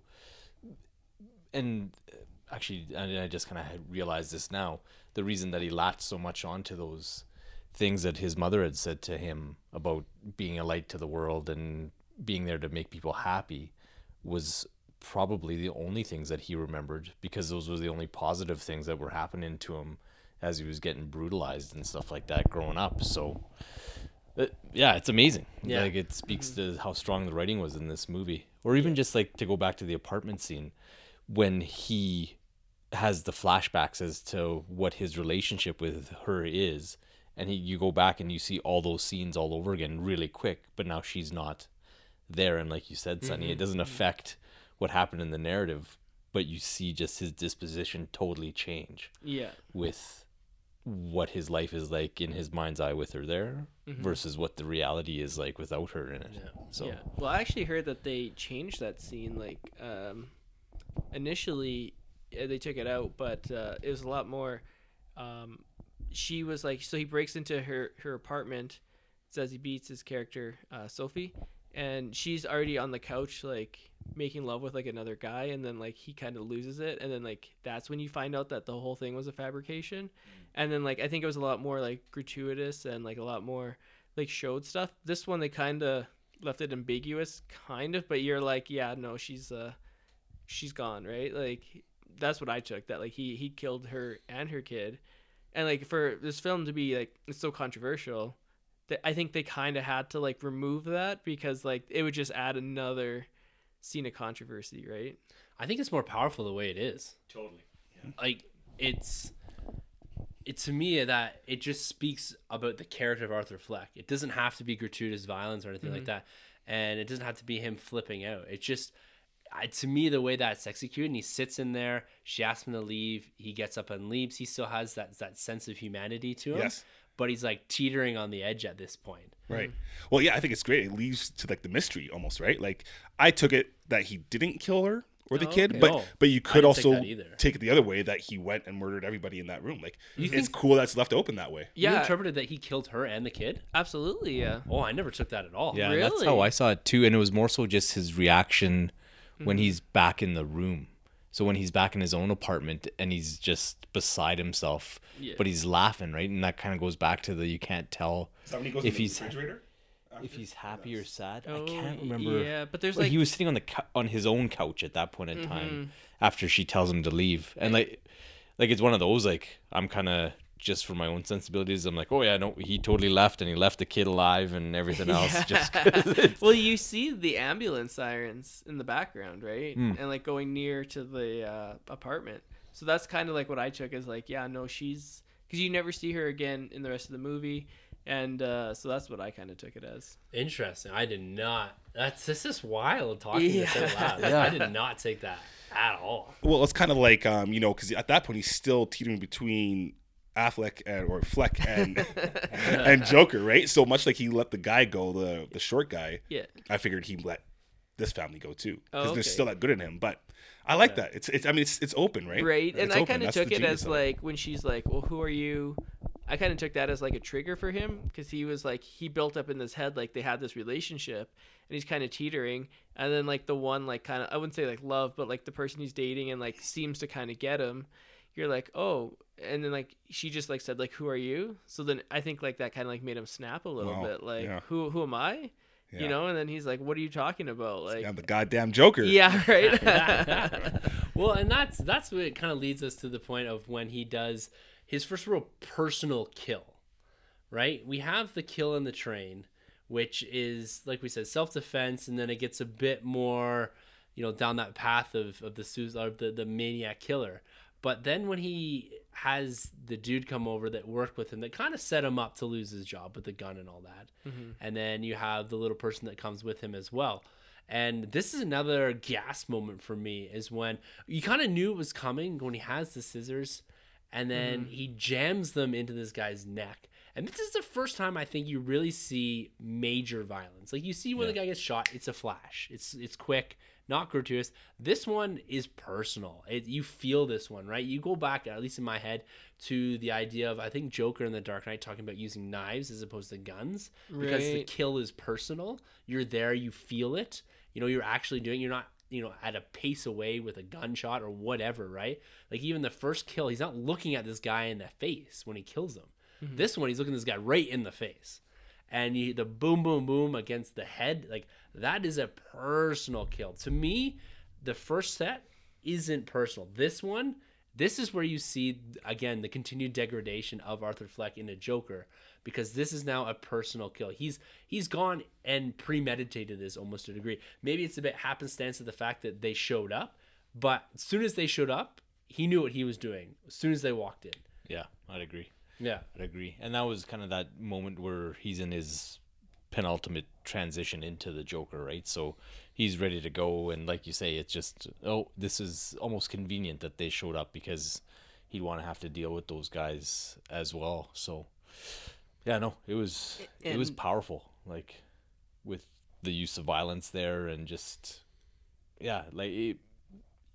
and uh, actually, and I just kind of realized this now. The reason that he latched so much onto those things that his mother had said to him about being a light to the world and being there to make people happy was probably the only things that he remembered because those were the only positive things that were happening to him as he was getting brutalized and stuff like that growing up. So, uh, yeah, it's amazing. Yeah. Like it speaks to how strong the writing was in this movie, or even just like to go back to the apartment scene when he has the flashbacks as to what his relationship with her is, and he you go back and you see all those scenes all over again really quick. But now she's not there. And like you said, Sonny, Mm-hmm. it doesn't affect what happened in the narrative, but you see just his disposition totally change Yeah. with what his life is like in his mind's eye with her there versus what the reality is like without her in it. So yeah. Well, I actually heard that they changed that scene. Like, um, initially they took it out, but uh, it was a lot more. Um, she was like, so he breaks into her her apartment, Zazie Beetz his character uh, Sophie, and she's already on the couch like making love with like another guy, and then like he kind of loses it, and then like that's when you find out that the whole thing was a fabrication, and then like I think it was a lot more like gratuitous and like a lot more like showed stuff. This one they kind of left it ambiguous, kind of, but you're like, yeah, no, she's uh, she's gone, right? Like that's what I took. That like he he killed her and her kid, and like for this film to be like it's so controversial, that I think they kind of had to like remove that because like it would just add another scene of controversy, right? I think it's more powerful the way it is. Totally. Like it's it to me that it just speaks about the character of Arthur Fleck. It doesn't have to be gratuitous violence or anything like mm-hmm. that, and it doesn't have to be him flipping out. It just I, to me the way that's executed and he sits in there she asks him to leave he gets up and leaves he still has that that sense of humanity to him Yes. But he's like teetering on the edge at this point Right. Well, yeah, I think it's great. It leaves to like the mystery almost, right? Like I took it that he didn't kill her or the Oh, kid, okay. but No, but you could didn't take also take it the other way that he went and murdered everybody in that room. Like You it's think- cool that's left open that way. you Yeah, interpreted that he killed her and the kid absolutely, yeah. oh i never took that at all Yeah, that's how I saw it too. And it was more so just his reaction when Mm-hmm. he's back in the room. So when he's back in his own apartment and he's just beside himself, Yeah. but he's laughing, right? And that kind of goes back to the you can't tell Is that when he If he's- refrigerator? if he's happy or sad. Oh, I can't remember. Yeah, but there's Well, like he was sitting on the cou- on his own couch at that point in time Mm-hmm. after she tells him to leave, and like, like it's one of those like I'm kind of just for my own sensibilities. I'm like, oh yeah, no, he totally left, and he left the kid alive and everything else. Just 'cause it's- well, you see the ambulance sirens in the background, right? Hmm. And like going near to the uh, apartment. So that's kind of like what I took as like, yeah, no, she's because you never see her again in the rest of the movie, and uh, so that's what I kind of took it as. Interesting. I did not. That's this is wild talking this out Yeah. loud. Like, I did not take that at all. Well, it's kind of like um, you know, because at that point he's still teetering between Affleck and or Fleck and and Joker, right? So much like he let the guy go, the the short guy. Yeah. I figured he'd let this family go too because Oh, there's still that good in him. But I like that. It's it's. I mean, it's it's open, right? Right. Like, And it's I kind of took it as like when she's like, "Well, who are you?" I kind of took that as like a trigger for him because he was like he built up in his head like they had this relationship and he's kind of teetering and then like the one like kind of I wouldn't say like love but like the person he's dating and like seems to kind of get him. You're like, oh, and then like she just like said like, who are you? So then I think like that kind of like made him snap a little Wow, bit like, yeah. who who am I? Yeah. You know, and then he's like, what are you talking about? Like, I'm the goddamn Joker. yeah, right. well, and that's that's what kind of leads us to the point of when he does his first real personal kill. Right? We have the kill in the train, which is like we said, self defense, and then it gets a bit more, you know, down that path of of the Sus- or the the maniac killer. But then when he has the dude come over that worked with him, that kind of set him up to lose his job with the gun and all that. Mm-hmm. And then you have the little person that comes with him as well. And this is another gas moment for me is when you kind of knew it was coming when he has the scissors and then mm-hmm. he jams them into this guy's neck. And this is the first time I think you really see major violence. Like you see when the guy gets shot, it's a flash. It's it's quick, not gratuitous. This one is personal. It, you feel this one, right? You go back, at least in my head, to the idea of I think Joker in the Dark Knight talking about using knives as opposed to guns because the kill is personal. You're there, you feel it. You know, you're actually doing. You're not you know at a pace away with a gunshot or whatever, right? Like even the first kill, he's not looking at this guy in the face when he kills him. Mm-hmm. This one, he's looking this guy right in the face, and you, the boom, boom, boom against the head, like that is a personal kill. To me, the first set isn't personal. This one, this is where you see again the continued degradation of Arthur Fleck in a Joker because this is now a personal kill. He's he's gone and premeditated this almost to a degree. Maybe it's a bit happenstance of the fact that they showed up, but as soon as they showed up, he knew what he was doing. As soon as they walked in. yeah, I'd agree. Yeah. I'd agree. And that was kind of that moment where he's in his penultimate transition into the Joker, right? So he's ready to go, and like you say, it's just oh, this is almost convenient that they showed up because he'd want to have to deal with those guys as well. So yeah, no, it was it was powerful, like with the use of violence there, and just yeah, like it,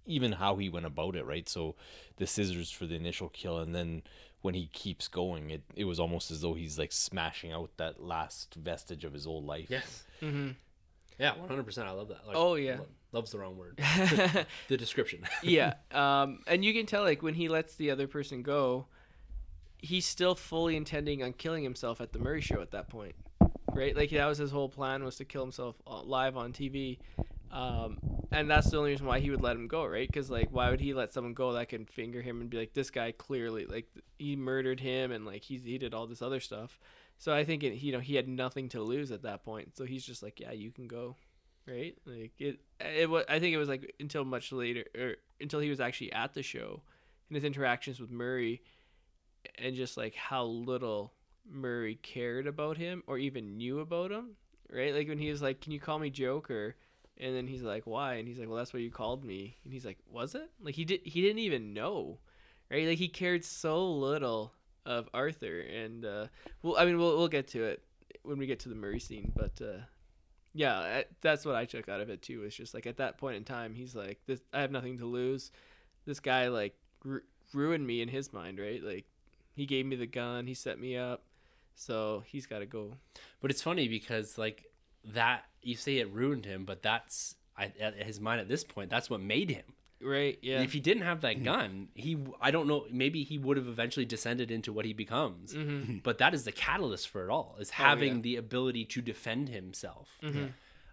even how he went about it, right? So the scissors for the initial kill, and then when he keeps going, it it was almost as though he's like smashing out that last vestige of his old life. Yes. hmm Yeah, one hundred percent. I love that. Like, Oh, yeah. lo- love's the wrong word. the description. yeah. Um, and you can tell like when he lets the other person go, he's still fully intending on killing himself at the Murray show at that point, right? Like that was his whole plan was to kill himself uh, live on TV. Um, and that's the only reason why he would let him go, right? Because like, why would he let someone go that can finger him and be like, this guy clearly like he murdered him and like he's he did all this other stuff. So I think it, you know he had nothing to lose at that point. So he's just like, yeah, you can go, right? Like it, it was. I think it was like until much later, or until he was actually at the show, and his interactions with Murray, and just like how little Murray cared about him or even knew about him, right? Like when he was like, "Can you call me Joker?" And then he's like, "Why?" And he's like, "Well, that's what you called me." And he's like, "Was it?" Like he did. He didn't even know, right? Like he cared so little of Arthur, and uh, well, I mean, we'll we'll get to it when we get to the Murray scene, but uh, yeah, that's what I took out of it too. It's just like at that point in time, he's like, "This, I have nothing to lose." This guy like ru- ruined me in his mind, right? Like he gave me the gun, he set me up, so he's got to go. But it's funny because like that you say it ruined him, but that's I, at his mind at this point. That's what made him. Right? Yeah. If he didn't have that gun, he I don't know. Maybe he would have eventually descended into what he becomes. Mm-hmm. But that is the catalyst for it all: is Oh, having yeah. the ability to defend himself. Mm-hmm.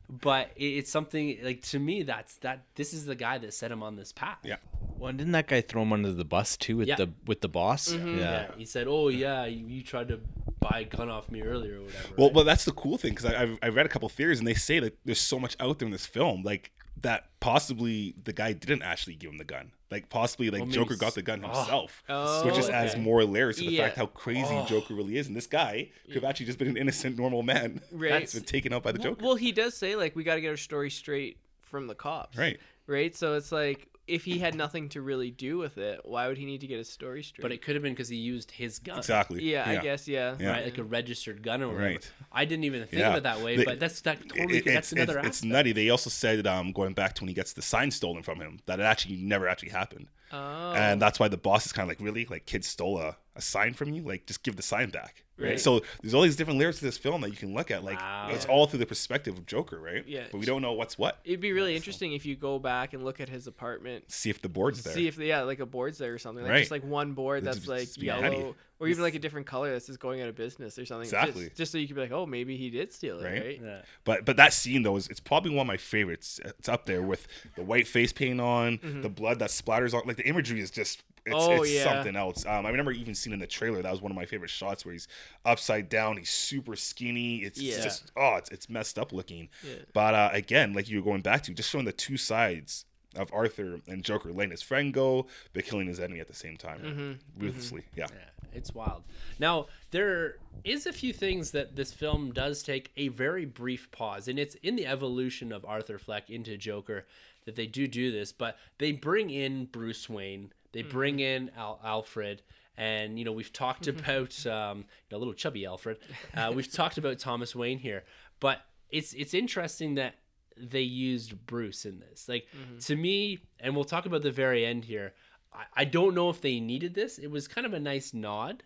But it, it's something like to me that's that. This is the guy that set him on this path. Yeah. Well, and didn't that guy throw him under the bus too with Yeah. the with the boss? Mm-hmm. Yeah. Yeah, he said, "Oh yeah, you, you tried to buy a gun off me earlier or whatever." Well, right? well, that's the cool thing because I've I read a couple theories and they say that there's so much out there in this film, like that possibly the guy didn't actually give him the gun. Like possibly like Well, Joker got the gun Oh. himself, Oh, which just adds more layers to the Yeah. fact how crazy Oh. Joker really is. And this guy could have actually just been an innocent, normal man Right. that's been taken out by the Joker. Well, he does say like we got to get our story straight from the cops. Right. Right. So it's like if he had nothing to really do with it, why would he need to get his story straight? but it could have been because he used his gun. exactly. yeah, I guess yeah. Yeah. right? Like a registered gun or whatever. Right. I didn't even think Yeah. of it that way, They- but that's that totally It- that's it's, another it's, aspect. it's nutty. They also said um, going back to when he gets the sign stolen from him that it actually never actually happened, Oh. and that's why the boss is kind of like, really, like kids stole a, a sign from you, like just give the sign back. Right. Right. So there's all these different layers to this film that you can look at. Like Wow. it's all through the perspective of Joker, right? Yeah. But we don't know what's what. It'd be really interesting if you go back and look at his apartment. See if the board's there. See if yeah, like a board's there or something. Like Right. just like one board It's that's like yellow, petty. or even like a different color that's just going out of business or something. Exactly. Just, just so you could be like, oh, maybe he did steal it, Right. right? Yeah. But but that scene though is it's probably one of my favorites. It's up there with the white face paint on, Mm-hmm. the blood that splatters on. Like the imagery is just it's, Oh, it's yeah. something else. Um, I remember even seeing in the trailer that was one of my favorite shots where he's upside down, he's super skinny. It's Yeah. just oh, it's it's messed up looking. Yeah. But uh, again, like you were going back to, just showing the two sides of Arthur and Joker, letting his friend go, but killing his enemy at the same time, Mm-hmm. ruthlessly. Yeah. Yeah, it's wild. Now there is a few things that this film does take a very brief pause, and it's in the evolution of Arthur Fleck into Joker that they do do this. But they bring in Bruce Wayne, they bring in Al- Alfred, and you know we've talked about um, a little chubby Alfred. Uh, we've talked about Thomas Wayne here, but it's it's interesting that they used Bruce in this. Like to me, and we'll talk about the very end here. I, I don't know if they needed this. It was kind of a nice nod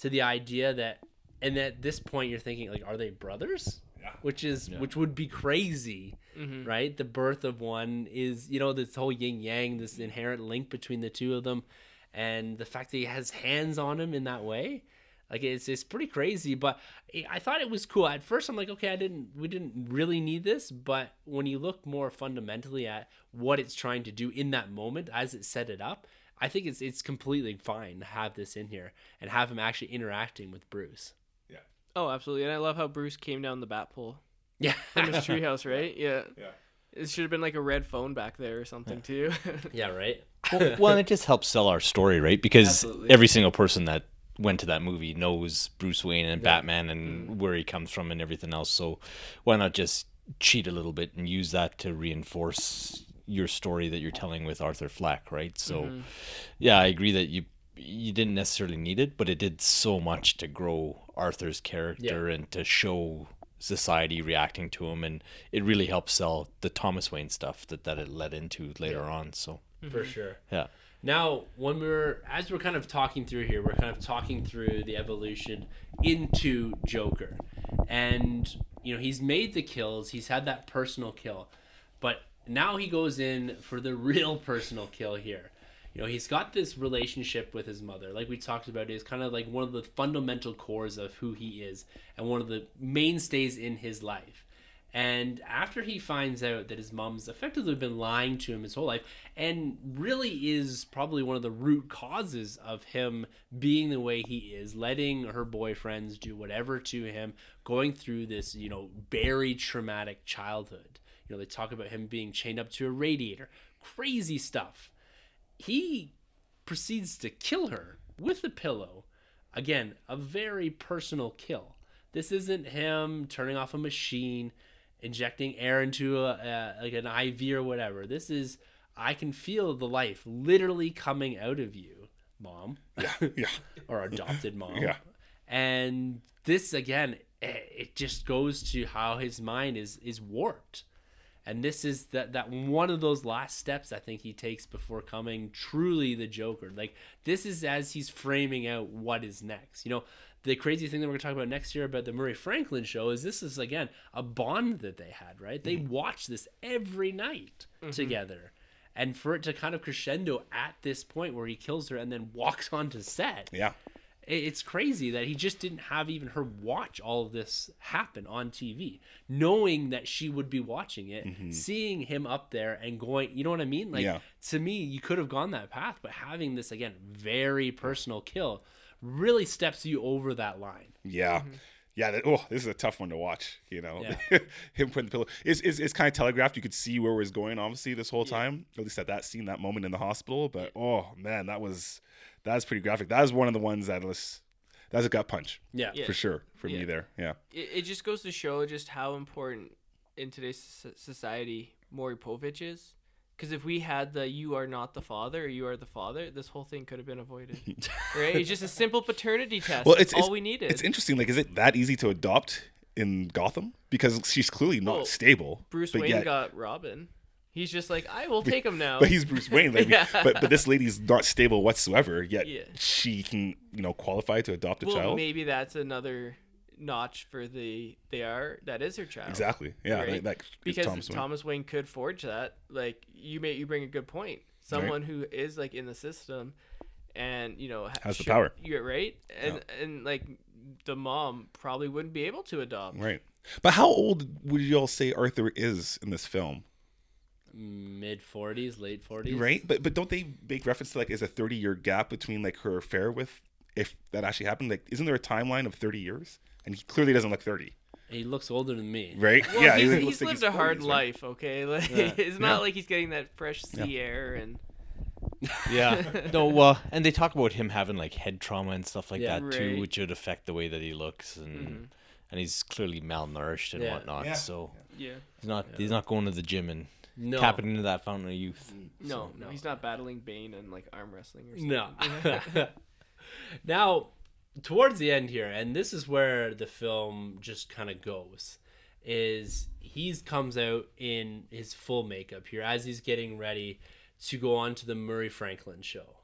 to the idea that, and at this point you're thinking like, are they brothers? Yeah. Which is which would be crazy, mm-hmm. right? The birth of one is you know this whole yin yang, this inherent link between the two of them, and the fact that he has hands on him in that way. Like it's it's pretty crazy, but I- I thought it was cool. At first, I'm like, okay, I didn't, we didn't really need this, but when you look more fundamentally at what it's trying to do in that moment as it set it up, I think it's it's completely fine to have this in here and have him actually interacting with Bruce. Oh, absolutely. And I love how Bruce came down the bat pole Yeah, from his treehouse, right? Yeah. Yeah. It should have been like a red phone back there or something too. yeah, right. well, well, and it just helps sell our story, right? Because Absolutely. every single person that went to that movie knows Bruce Wayne and Batman and mm. where he comes from and everything else. So why not just cheat a little bit and use that to reinforce your story that you're telling with Arthur Fleck, right? So mm-hmm. yeah, I agree that you you didn't necessarily need it, but it did so much to grow Arthur's character and to show society reacting to him and it really helped sell the Thomas Wayne stuff that, that it led into later on. So for mm-hmm. sure. yeah. Now, when we're as we're kind of talking through here, we're kind of talking through the evolution into Joker, and you know he's made the kills, he's had that personal kill, but now he goes in for the real personal kill here. You know, he's got this relationship with his mother, like we talked about, is kind of like one of the fundamental cores of who he is and one of the mainstays in his life. And after he finds out that his mom's effectively been lying to him his whole life, and really is probably one of the root causes of him being the way he is, letting her boyfriends do whatever to him, going through this, you know, very traumatic childhood. You know, they talk about him being chained up to a radiator, crazy stuff. He proceeds to kill her with a pillow. Again, a very personal kill. This isn't him turning off a machine, injecting air into a, a like an IV or whatever. This is I can feel the life literally coming out of you, mom, Yeah, yeah, or adopted mom. Yeah. And this again, eh, it just goes to how his mind is is warped. And this is that that one of those last steps I think he takes before coming truly the Joker. Like this is as he's framing out what is next. You know, the crazy thing that we're gonna talk about next year about the Murray Franklin show is this is again a bond that they had, right? They mm-hmm. watched this every night mm-hmm. together. And for it to kind of crescendo at this point where he kills her and then walks onto set yeah. It- it's crazy that he just didn't have even her watch all of this happen on TV, knowing that she would be watching it, mm-hmm. seeing him up there and going, you know what I mean? Like Yeah. to me, you could have gone that path, but having this again very personal kill really steps you over that line. Yeah. Mm-hmm. Yeah, that, oh, this is a tough one to watch. You know, Yeah. him putting the pillow. It's, it's, it's kind of telegraphed. You could see where it was going, obviously, this whole time. At least at that scene, that moment in the hospital. But oh man, that was that was pretty graphic. That was one of the ones that was that was a gut punch Yeah. Yeah. for sure for me there. Yeah, it, it just goes to show just how important in today's society Maury Povich is. Because if we had the "you are not the father" or "you are the father," this whole thing could have been avoided. right? It's just a simple paternity test. Well, That's it's all we needed. It's interesting. Like, is it that easy to adopt in Gotham? Because she's clearly not Well, stable. Bruce but Wayne yet- got Robin. He's just like, I will take him now. But he's Bruce Wayne. Like, Yeah. but but this lady's not stable whatsoever. Yet Yeah. she can you know qualify to adopt a well, child. maybe that's another notch for the they are that is her child. Exactly. Yeah. Right. Like, because Thomas Thomas Wayne. Wayne. could forge that. Like you may you bring a good point. Someone who is like in the system, and you know ha- Has the power. You're right, and and like the mom probably wouldn't be able to adopt. Right. But how old would you all say Arthur is in this film? Mid 40s, late 40s. Right. But but don't they make reference to like is a thirty year gap between like her affair with if that actually happened? Like, isn't there a timeline of thirty years? And he clearly doesn't look thirty. He looks older than me. Right. Well, yeah. he's, he he's like lived a hard 40s, right? life. Okay, like Yeah. it's not Yeah. like he's getting that fresh sea air and Yeah. no, well, and they talk about him having like head trauma and stuff like Yeah. that too, which would affect the way that he looks and mm-hmm. and he's clearly malnourished and Yeah. whatnot. Yeah. So yeah. he's not he's not going to the gym and No. tapping into that fountain of youth. Mm. No, no, he's not battling Bane and like arm wrestling or something. No. now, towards the end here, and this is where the film just kind of goes, is he's comes out in his full makeup here as he's getting ready to go on to the Murray Franklin show.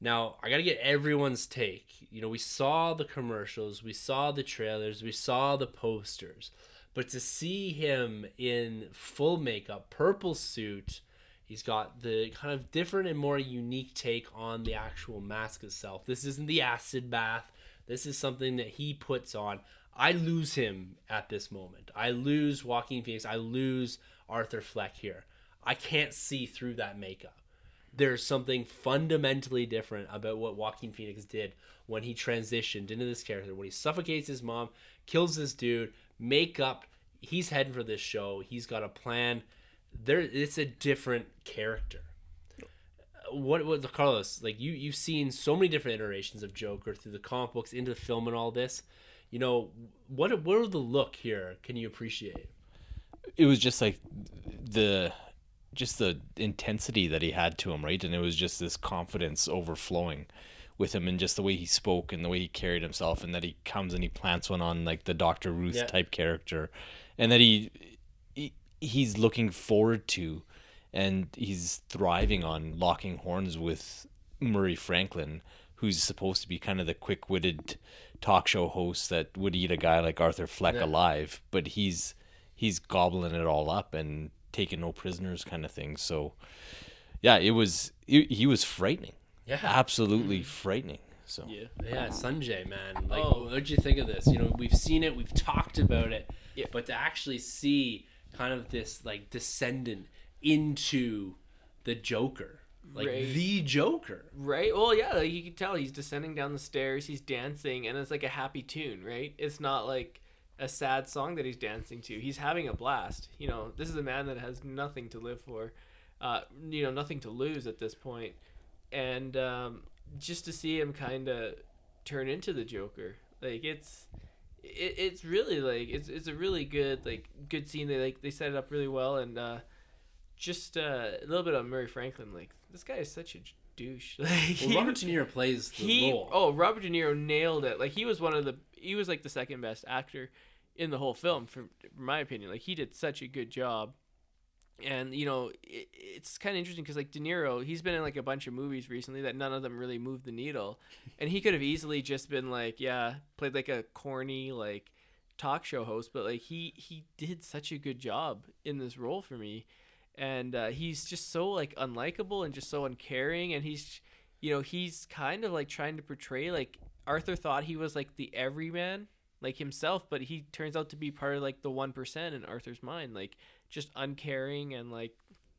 Now, I got to get everyone's take. You know, we saw the commercials, we saw the trailers, we saw the posters. But to see him in full makeup, purple suit, he's got the kind of different and more unique take on the actual mask itself. This isn't the acid bath. This is something that he puts on. I lose him at this moment. I lose Joaquin Phoenix. I lose Arthur Fleck here. I can't see through that makeup there's something fundamentally different about what Joaquin Phoenix did when he transitioned into this character. When he suffocates his mom, kills this dude, makeup, he's heading for this show. He's got a plan. There, it's a different character. what was Carlos like? You you've seen so many different iterations of Joker through the comic books into the film and all this. You know what? What are the look here? Can you appreciate? it was just like the just the intensity that he had to him, right? And it was just this confidence overflowing with him and just the way he spoke and the way he carried himself and that he comes and he plants one on like the Dr. Ruth Yeah. type character and that he, he he's looking forward to and he's thriving on locking horns with Murray Franklin who's supposed to be kind of the quick-witted talk show host that would eat a guy like Arthur Fleck Yeah. alive but he's he's gobbling it all up and taking no prisoners kind of thing so yeah it was he, he was frightening Yeah. absolutely frightening so Yeah. Yeah, Sunjay, man. Like, Oh. what'd you think of this? You know, we've seen it, we've talked about it, Yeah. but to actually see kind of this like descendant into the Joker, like Right. the Joker. Right. Well, yeah, like you can tell he's descending down the stairs, he's dancing, and it's like a happy tune, right? It's not like a sad song that he's dancing to. He's having a blast. You know, this is a man that has nothing to live for, uh, you know, nothing to lose at this point, and um, just to see him kind of turn into the Joker, like it's. It, it's really like it's, it's a really good like good scene they like they set it up really well and uh just uh, a little bit on Murray Franklin. Like this guy is such a douche. Like Well, he- Robert De Niro plays the he role. oh Robert De Niro nailed it. Like he was one of the he was like the second best actor in the whole film for, for my opinion. Like he did such a good job. And you know it, it's kind of interesting because like De Niro, he's been in like a bunch of movies recently that none of them really moved the needle, and he could have easily just been like, yeah, played like a corny like talk show host, but like he he did such a good job in this role for me, and uh, he's just so like unlikable and just so uncaring, and he's you know he's kind of like trying to portray like Arthur thought he was like the everyman like himself, but he turns out to be part of like the one percent in Arthur's mind, like just uncaring and like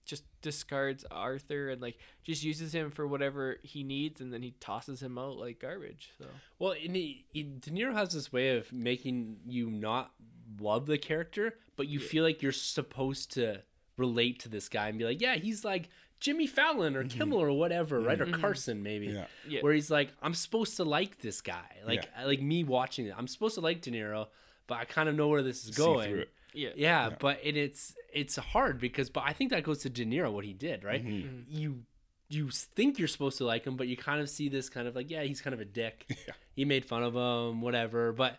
just discards Arthur and like just uses him for whatever he needs, and then he tosses him out like garbage. So Well, and he, he, De Niro has this way of making you not love the character, but you feel like you're supposed to relate to this guy and be like, yeah, he's like Jimmy Fallon or Kimmel or whatever, right? Or mm-hmm. Carson maybe. Yeah. Yeah. Where he's like, I'm supposed to like this guy, like like me watching it. I'm supposed to like De Niro, but I kind of know where this is See going. Through yeah, Yeah, but it, it's it's hard because, but I think that goes to De Niro what he did, right? Mm-hmm. You you think you're supposed to like him, but you kind of see this kind of like, yeah, he's kind of a dick. Yeah. He made fun of him, whatever. But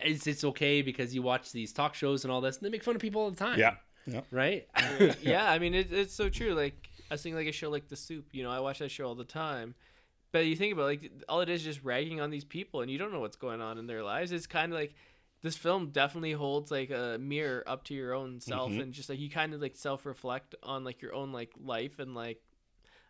it's it's okay because you watch these talk shows and all this, and they make fun of people all the time. Yeah. Yeah. right. yeah, I mean it, it's so true. Like I was thinking like a show like The Soup. You know, I watch that show all the time. But you think about it, like all it is is just ragging on these people, and you don't know what's going on in their lives. It's kind of like this film definitely holds like a mirror up to your own self, Mhm. and just like you kind of like self reflect on like your own like life and like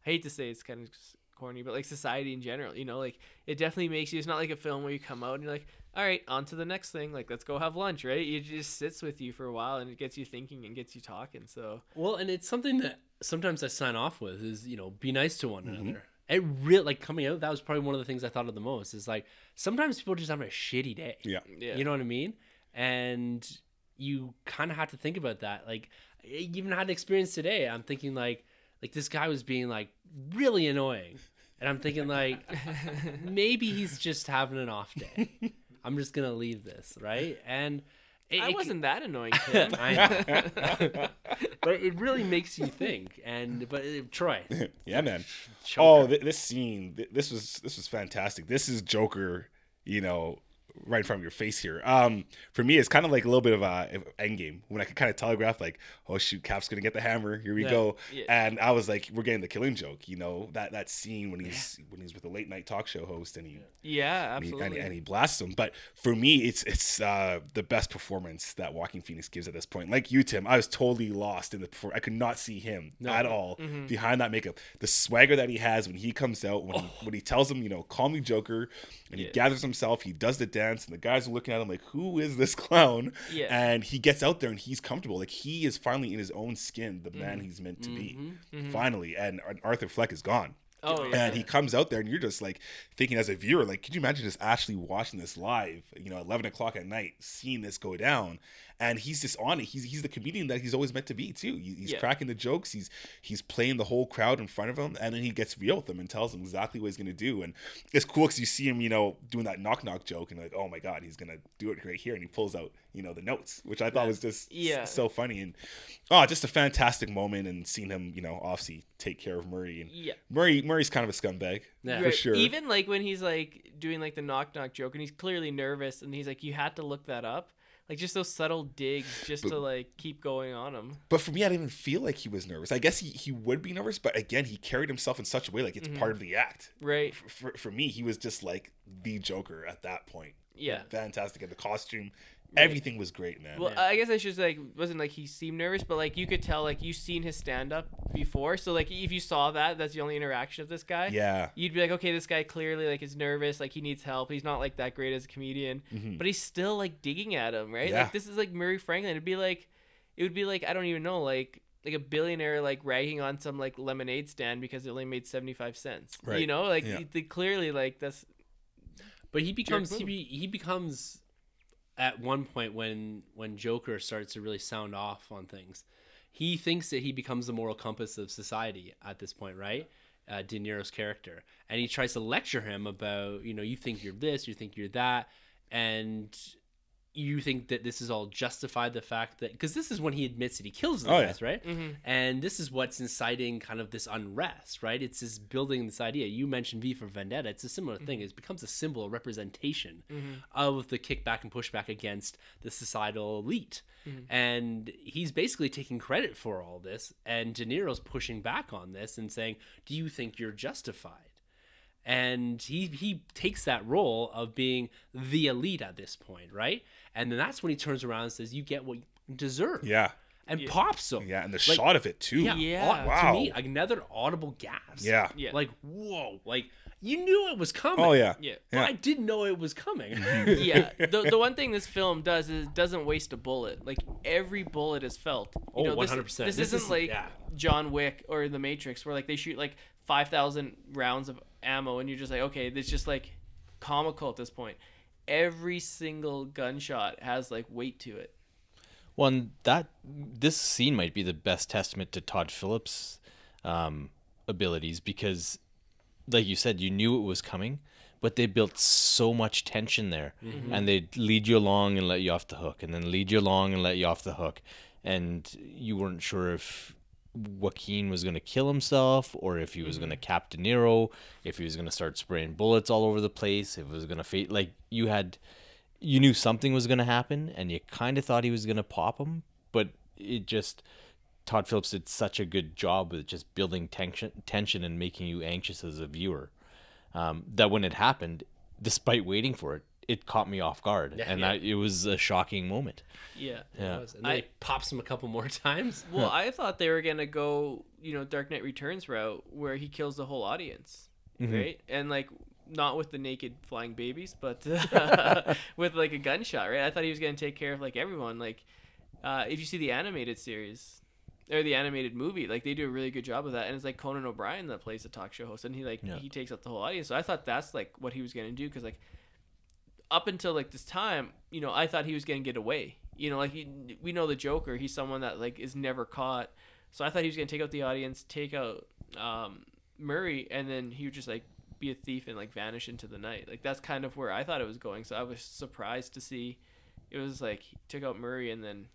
I hate to say it's kind of corny, but like society in general. You know, like it definitely makes you. It's not like a film where you come out and you're like, all right, on to the next thing. Like let's go have lunch, right? It just sits with you for a while, and it gets you thinking and gets you talking. So. Well, and it's something that sometimes I sign off with is you know be nice to one Mm-hmm. another. It really like coming out. That was probably one of the things I thought of the most. Is like sometimes people just have a shitty day. Yeah. Yeah. You know what I mean? And you kind of have to think about that. Like, I even had an experience today. I'm thinking like, like this guy was being like really annoying, and I'm thinking like, maybe he's just having an off day. I'm just gonna leave this right, and it, I it- wasn't that annoying, Tim. I know. but it really makes you think. And but uh, Troy, Yeah, man. Joker. Oh, th- this scene, th- this was this was fantastic. This is Joker, you know, right in front of your face here. Um, for me, it's kind of like a little bit of a end game when I could kind of telegraph, like, oh shoot, Cap's gonna get the hammer. Here we Yeah. go. Yeah. And I was like, we're getting the killing joke, you know, that that scene when he's when he's with the late night talk show host and he yeah, he, and, absolutely. he, and he blasts him. But for me, it's it's uh, the best performance that Joaquin Phoenix gives at this point. Like you, Tim, I was totally lost in the. perfor- I could not see him at all Mm-hmm. behind that makeup. The swagger that he has when he comes out, when Oh. he, when he tells him, you know, call me Joker, and he gathers himself, he does the dance, and the guys are looking at him like, who is this clown? Yeah. And he gets out there and he's comfortable. Like he is finally in his own skin, the man Mm-hmm. he's meant to be. Finally, and Arthur Fleck is gone. Oh, yeah. And he comes out there, and you're just like thinking as a viewer, like, could you imagine just actually watching this live, you know, 11 o'clock at night, seeing this go down? And he's just on it. He's he's the comedian that he's always meant to be too. He- He's Yeah. cracking the jokes. He's he's playing the whole crowd in front of him, and then he gets real with them and tells them exactly what he's gonna do. And it's cool because you see him, you know, doing that knock knock joke, and like, oh my god, he's gonna do it right here, and he pulls out, you know, the notes, which I thought was just Yeah. so funny and oh, just a fantastic moment, and seeing him, you know, obviously take care of Murray and Yeah. Murray Murray's kind of a scumbag Yeah. for Right. sure. Even like when he's like doing like the knock knock joke and he's clearly nervous and he's like, you had to look that up. Like just those subtle digs just to like keep going on him. But for me, I didn't even feel like he was nervous. I guess he, he would be nervous, but again, he carried himself in such a way like it's part mm-hmm. of the act. Right. For, for, for me, he was just like the Joker at that point. Yeah. Fantastic. And the costume, everything was great, man. Well, I guess I should say, like, wasn't like he seemed nervous, but like you could tell, like you've seen his stand up before, so like if you saw that, that's the only interaction of this guy. yeah. You'd be like, okay, this guy clearly like is nervous, like he needs help. He's not like that great as a comedian, but he's still like digging at him, right? Mm-hmm. Yeah. Like this is like Murray Franklin. It'd be like, it would be like I don't even know, like like a billionaire like ragging on some like lemonade stand because it only made seventy five cents. Right. You know, like Yeah. they clearly like that's But he becomes he, be, he becomes at one point when when Joker starts to really sound off on things. He thinks that he becomes the moral compass of society at this point, right? Uh, De Niro's character, and he tries to lecture him about, you know, you think you're this, you think you're that, and you think that this is all justified. The fact that because this is when he admits that he kills the Oh, yeah. guys, right? Mm-hmm. And this is what's inciting kind of this unrest, right? It's this building this idea. You mentioned V for Vendetta. It's a similar thing. Mm-hmm. It becomes a symbol, a representation mm-hmm. of the kickback and pushback against the societal elite. And he's basically taking credit for all this. And De Niro's pushing back on this and saying, Do you think you're justified? And he he takes that role of being the elite at this point, right? And then that's when he turns around and says, "You get what you deserve." Yeah. and pops him. Yeah. And the Like, shot of it, too. Yeah, Yeah. au- Wow. To me, another audible gasp. Yeah. Yeah. Like whoa, like you knew it was coming. Oh, yeah. yeah. Yeah. I didn't know it was coming. yeah, the, the one thing this film does is it doesn't waste a bullet. Like every bullet is felt. You Oh, know, this- 100%. This, This isn't is- like yeah. John Wick or The Matrix where like they shoot like five thousand rounds of ammo and you're just like, okay, it's just like comical at this point. Every single gunshot has like weight to it. One that this scene might be the best testament to Todd Phillips' um, abilities because, like you said, you knew it was coming, but they built so much tension there, and they lead you along and let you off the hook, and then lead you along and let you off the hook, and you weren't sure if Joaquin was going to kill himself or if he was going to cap De Niro, if he was going to start spraying bullets all over the place, if it was going to fade. Like you had, you knew something was going to happen, and you kind of thought he was going to pop him, but it just. Todd Phillips did such a good job with just building tension, tension and making you anxious as a viewer. Um, that when it happened, despite waiting for it, it caught me off guard, and yeah. I, it was a shocking moment. Yeah. Yeah. And then I- he pops him a couple more times. Well, I thought they were gonna go, you know, Dark Knight Returns route where he kills the whole audience, right? And like not with the naked flying babies, but with like a gunshot, right? I thought he was gonna take care of like everyone. Like, uh, if you see the animated series or the animated movie, like they do a really good job of that. And it's like Conan O'Brien that plays the talk show host, and he like Yeah. he takes out the whole audience. So I thought that's like what he was gonna do because like up until like this time, you know, I thought he was gonna get away. You know, like he, we know the Joker. He's someone that like is never caught. So I thought he was gonna take out the audience, take out um, Murray, and then he would just like be a thief and like vanish into the night. Like that's kind of where I thought it was going. So I was surprised to see it was like he took out Murray and then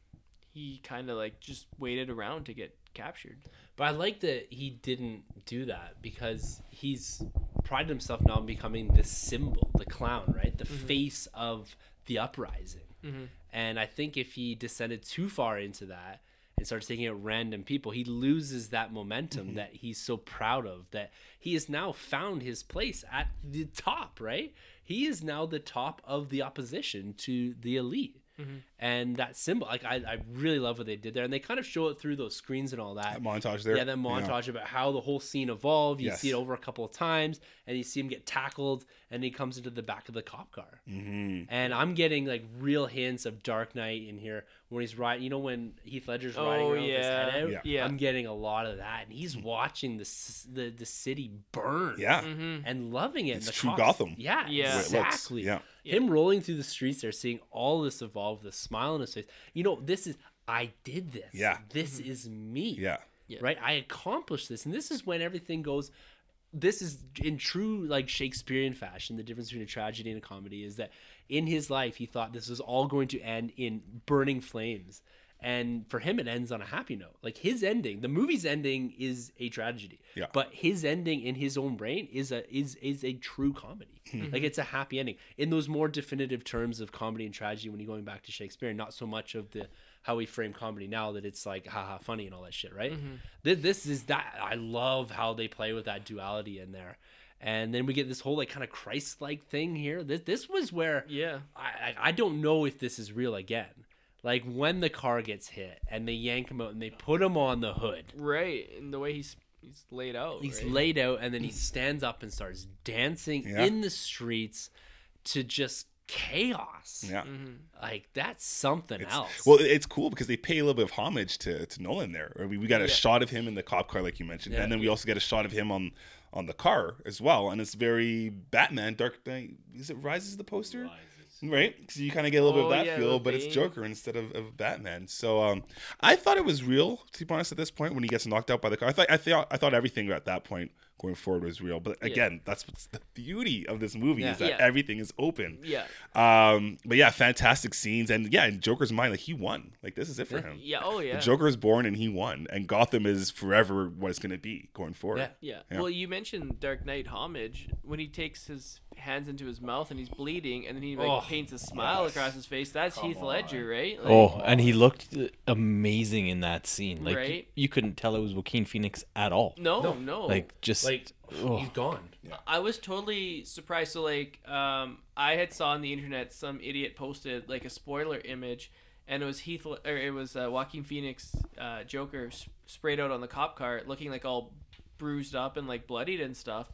he kind of like just waited around to get captured. But I like that he didn't do that because he's prided himself now on becoming the symbol, the clown, right? The mm-hmm. face of the uprising. Mm-hmm. And I think if he descended too far into that and starts taking out random people, he loses that momentum mm-hmm. that he's so proud of. That he has now found his place at the top, right? He is now the top of the opposition to the elite. Mm-hmm. and that symbol. Like I, I really love what they did there, and they kind of show it through those screens and all that. That montage there. Yeah, that montage about how the whole scene evolved. You Yes. see it over a couple of times, and you see him get tackled, and he comes into the back of the cop car. Mm-hmm. And I'm getting like real hints of Dark Knight in here when he's riding. You know when Heath Ledger's oh, riding Oh, around with his head yeah. out. Yeah. Yeah. I'm getting a lot of that, and he's hmm. watching the the the city burn. Yeah. Mm-hmm. and loving it. It's the true cops- Gotham. Yeah, Yeah. The way it looks. exactly. Yeah. Him rolling through the streets there, seeing all this evolve, the smile on his face. You know, this is I did this. Yeah. This mm-hmm. is me. Yeah. Yeah. Right? I accomplished this. And this is when everything goes this is in true like Shakespearean fashion. The difference between a tragedy and a comedy is that in his life he thought this was all going to end in burning flames. And for him it ends on a happy note. Like his ending, the movie's ending is a tragedy. Yeah. But his ending in his own brain is a is is a true comedy. Hmm. Like it's a happy ending. In those more definitive terms of comedy and tragedy when you're going back to Shakespeare, not so much of the how we frame comedy now that it's like haha funny and all that shit, right? This, this is that I love how they play with that duality in there. And then we get this whole like kind of Christ-like thing here. This this was where Yeah. I I I don't know if this is real again. Like when the car gets hit and they yank him out and they put him on the hood. Right. And the way he's he's laid out. He's right? laid out and then he stands up and starts dancing Yeah. in the streets to just chaos. Yeah. Mm-hmm. Like that's something else. Well, it's cool because they pay a little bit of homage to, to Nolan there. I mean, we got a Yeah. shot of him in the cop car, like you mentioned, Yeah. and then we also get a shot of him on on the car as well, and it's very Batman, Dark Knight. Is it Rises the poster? Right, so you kind of get a little Oh, bit of that yeah, feel, but it's Joker instead of, of Batman. So um, I thought it was real. To be honest, at this point, when he gets knocked out by the car, I thought I thought I thought everything at that point going forward was real. But again, that's what's the beauty of this movie Yeah. is that Yeah. everything is open. Yeah. Um, but yeah, fantastic scenes, and yeah, in Joker's mind, like he won. Like this is it for him. Yeah. Oh yeah. The Joker is born and he won, and Gotham is forever what it's going to be going forward. Yeah. Yeah. Yeah. Well, you mentioned Dark Knight homage when he takes his hands into his mouth and he's bleeding, and then he like Oh, paints a smile yes. across his face. That's Come Heath Ledger, right? Like, Oh, and he looked amazing in that scene. Like Right. you couldn't tell it was Joaquin Phoenix at all. No, No. no. Like just like oh. he's gone. I was totally surprised. So like, um, I had saw on the internet some idiot posted like a spoiler image, and it was Heath or it was uh, Joaquin Phoenix uh, Joker s- sprayed out on the cop car, looking like all bruised up and like bloodied and stuff.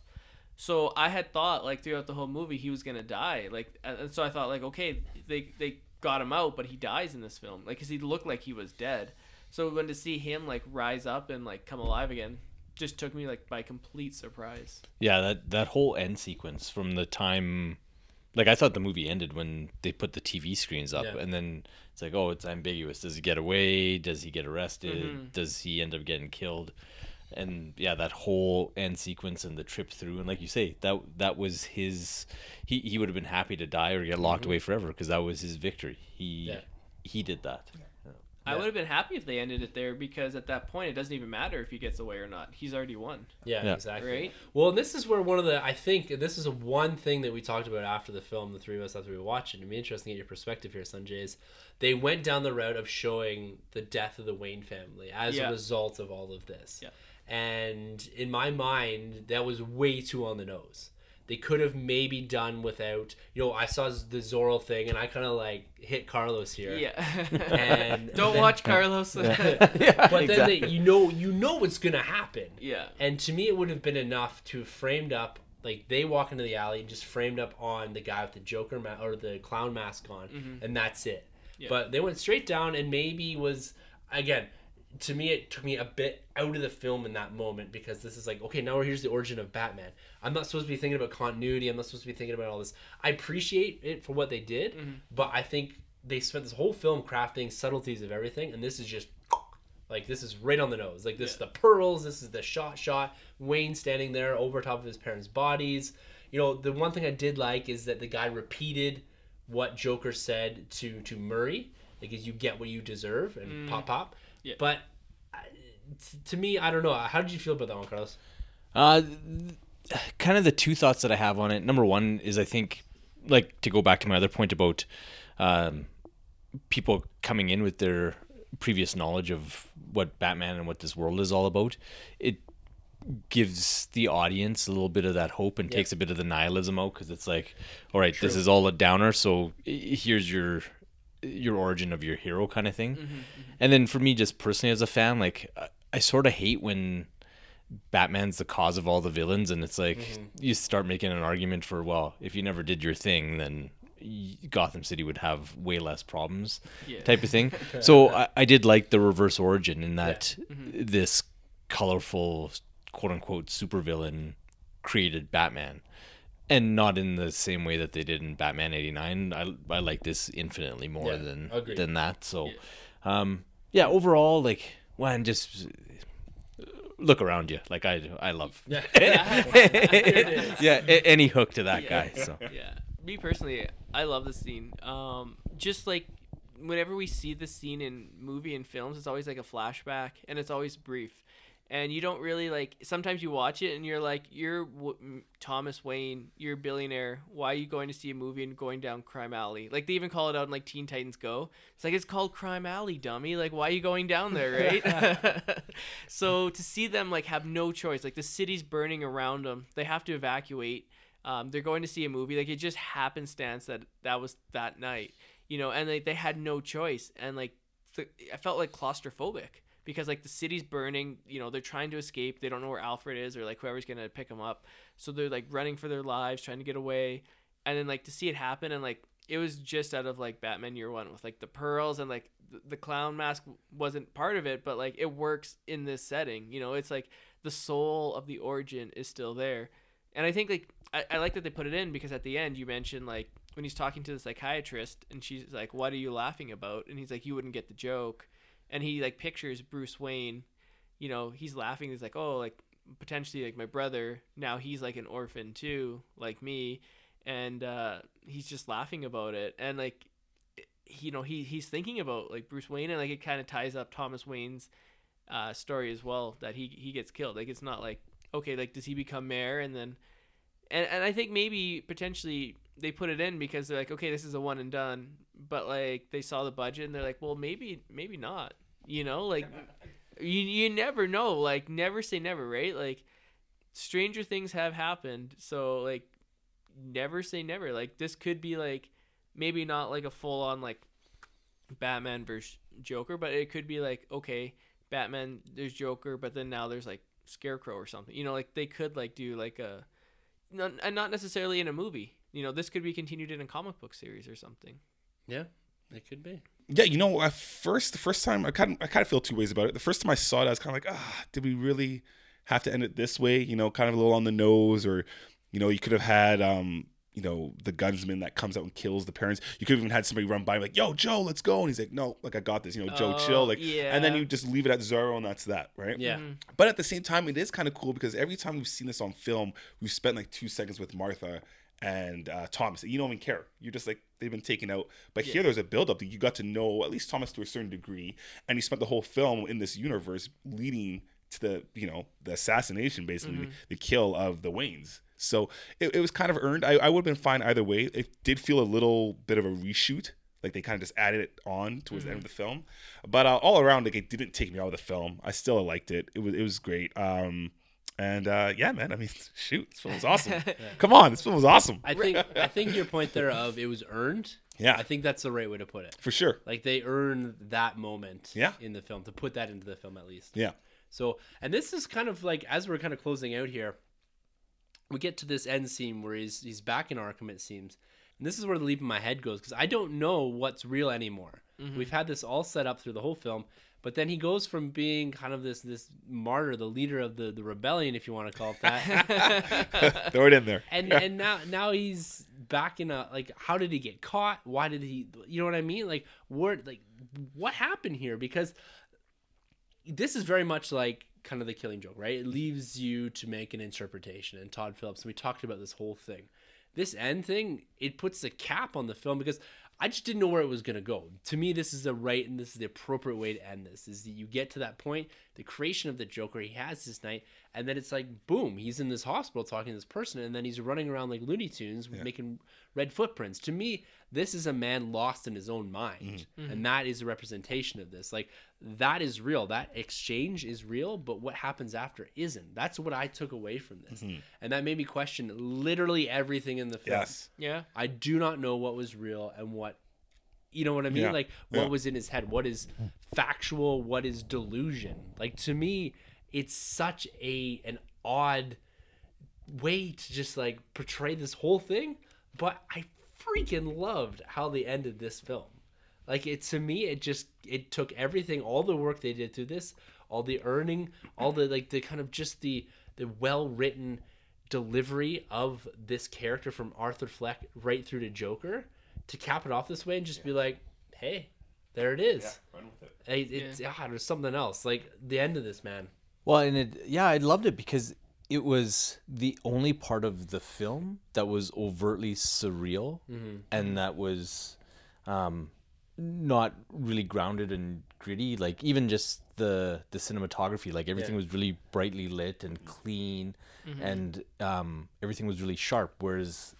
So I had thought like throughout the whole movie he was gonna die. Like, and and so I thought like, okay, they they got him out, but he dies in this film, like, cause he looked like he was dead. So when to see him like rise up and like come alive again, just took me like by complete surprise. Yeah, that that whole end sequence from the time like I thought the movie ended when they put the TV screens up Yeah. and then it's like, oh, it's ambiguous. Does he get away? Does he get arrested? Mhm. Does he end up getting killed? And yeah, that whole end sequence and the trip through and like you say, that that was his he, he would have been happy to die or get locked away forever because that was his victory. He Yeah. he did that. I Yeah. would have been happy if they ended it there because at that point it doesn't even matter if he gets away or not. He's already won. Yeah, Yeah. exactly. Right? Well, and this is where one of the I think this is one thing that we talked about after the film, the three of us after we watched it. It'd be interesting to get your perspective here, Sunjay. Is they went down the route of showing the death of the Wayne family as Yeah. a result of all of this. Yeah. And in my mind, that was way too on the nose. They could have maybe done without, you know, I saw the Zorro thing and I kind of like hit Carlos here. Yeah. And Don't then- watch Carlos. yeah, But then they, you know, you know what's gonna happen. yeah. And to me, it would have been enough to have framed up, like they walk into the alley and just framed up on the guy with the Joker ma- or the clown mask on, mm-hmm. and that's it. Yeah. But they went straight down and maybe was again. To me, it took me a bit out of the film in that moment because this is like, okay, now we're here's the origin of Batman. I'm not supposed to be thinking about continuity. I'm not supposed to be thinking about all this. I appreciate it for what they did, mm-hmm. but I think they spent this whole film crafting subtleties of everything, and this is just like this is right on the nose. Like this is the pearls. This is the shot shot. Wayne standing there over top of his parents' bodies. You know, the one thing I did like is that the guy repeated what Joker said to to Murray, because you get what you deserve, and mm. pop pop. Yeah. But uh, t- to me, I don't know. How did you feel about that one, Carlos? Uh, th- kind of the two thoughts that I have on it. Number one is I think, like, to go back to my other point about um, people coming in with their previous knowledge of what Batman and what this world is all about. It gives the audience a little bit of that hope and Yeah. takes a bit of the nihilism out because it's like, all right, this is all a downer. So here's your your origin of your hero kind of thing. Mm-hmm, mm-hmm. And then for me, just personally as a fan, like I, I sort of hate when Batman's the cause of all the villains, and it's like mm-hmm. you start making an argument for well, if you never did your thing, then Gotham City would have way less problems, Yeah. type of thing. so I, I did like the reverse origin in that this colorful, quote unquote, supervillain created Batman. And not in the same way that they did in Batman '89. I, I like this infinitely more Yeah, than agreed. than that. So, um, yeah, overall, like, one just look around you. Like I, I love. Yeah. yeah, a- any hook to that guy. So yeah me personally i love the scene um just like whenever we see the scene in movie and films it's always like a flashback and it's always brief and you don't really like sometimes you watch it and you're like you're w- thomas wayne you're a billionaire. Why are you going to see a movie and going down crime alley? Like they even call it out in like teen titans go. It's like it's called crime alley dummy. Like why are you going down there? Right? So to see them like have no choice. Like the city's burning around them they have to evacuate. Um, they're going to see a movie. Like it just happenstance that that was that night you know and like they had no choice. And like th- i felt like claustrophobic because like the city's burning you know they're trying to escape they don't know where alfred is or like whoever's gonna pick them up. So they're like running for their lives trying to get away. And then like to see it happen and like it was just out of like batman year one with like the pearls and like the, the clown mask wasn't part of it but like it works in this setting you know? It's like the soul of the origin is still there. And I think like I, I like that they put it in because at the end you mentioned like when he's talking to the psychiatrist and she's like, "What are you laughing about?" and he's like, "You wouldn't get the joke," and he like pictures Bruce Wayne, you know, he's laughing. He's like, "Oh, like potentially like my brother. Now he's like an orphan too, like me," and uh, he's just laughing about it and like you know he he's thinking about like Bruce Wayne and like it kind of ties up Thomas Wayne's uh, story as well that he he gets killed. Like it's not like okay, like does he become mayor and then and and I think maybe potentially they put it in because they're like okay, this is a one and done, but like they saw the budget and they're like, well, maybe maybe not. You know, like you you never know. Like never say never, right? Like stranger things have happened, so like never say never. Like this could be like maybe not like a full on like Batman versus Joker, but it could be like okay, Batman there's Joker, but then now there's like Scarecrow or something. You know, like they could like do like a not, and not necessarily in a movie. You know, this could be continued in a comic book series or something. Yeah, it could be. Yeah, you know, at first, the first time, I kind of, I kind of feel two ways about it. The first time I saw it, I was kind of like, ah, did we really have to end it this way? You know, kind of a little on the nose, or, you know, you could have had, um, you know, the gunsman that comes out and kills the parents. You could have even had somebody run by like, "Yo, Joe, let's go," and he's like, "No, like I got this." You know, Joe, Oh, chill, like, yeah. and then you just leave it at zero, and that's that, right? Yeah. Mhm. But at the same time, it is kind of cool because every time we've seen this on film, we've spent like two seconds with Martha and uh, Thomas. You don't even care. You're just like they've been taken out. But here, there's a buildup that you got to know at least Thomas to a certain degree, and he spent the whole film in this universe leading to the you know the assassination, basically the kill of the Waynes. So it, it was kind of earned. I, I would have been fine either way. It did feel a little bit of a reshoot. Like they kind of just added it on towards the end of the film, but uh, all around, like it didn't take me out of the film. I still liked it. It was it was great. Um, and uh, yeah, man. I mean, shoot, this film was awesome. Come on, this film was awesome. I think I think your point there of it was earned. Yeah. I think that's the right way to put it. For sure. Like they earn that moment Yeah. in the film to put that into the film at least. Yeah. So, and this is kind of like as we're kind of closing out here, we get to this end scene where he's he's back in Arkham. It seems, and this is where the leap in my head goes because I don't know what's real anymore. We've had this all set up through the whole film, but then he goes from being kind of this this martyr, the leader of the the rebellion, if you want to call it that. Throw it in there. and and now now he's back in a like how did he get caught? Why did he you know what i mean? Like what like what happened here? Because this is very much like kind of the killing joke right? It leaves you to make an interpretation and todd phillips we talked about this whole thing. This end thing it puts a cap on the film because i just didn't know where it was going to go. To me this is the right and this is the appropriate way to end this is that you get to that point the creation of the joker he has this night and then it's like boom he's in this hospital talking to this person and then he's running around like looney tunes making red footprints to me this is a man lost in his own mind mm-hmm. Mm-hmm. and that is a representation of this like that is real that exchange is real but what happens after isn't that's what i took away from this mm-hmm. and that made me question literally everything in the film Yes. yeah. I do not know what was real and what You know what I mean? Yeah, Like what yeah. was in his head? What is factual? What is delusion? Like to me, it's such a an odd way to just like portray this whole thing. But I freaking loved how they ended this film. Like it to me, it just it took everything, all the work they did through this, all the earning, all the like the kind of just the the well written delivery of this character from Arthur Fleck right through to Joker to cap it off this way and just be like, hey, there it is. Hey, it's ah, there's something else. Like the end of this man. Well, and it yeah, I loved it because it was the only part of the film that was overtly surreal and that was um not really grounded and gritty. Like even just the the cinematography like everything was really brightly lit and clean and um everything was really sharp whereas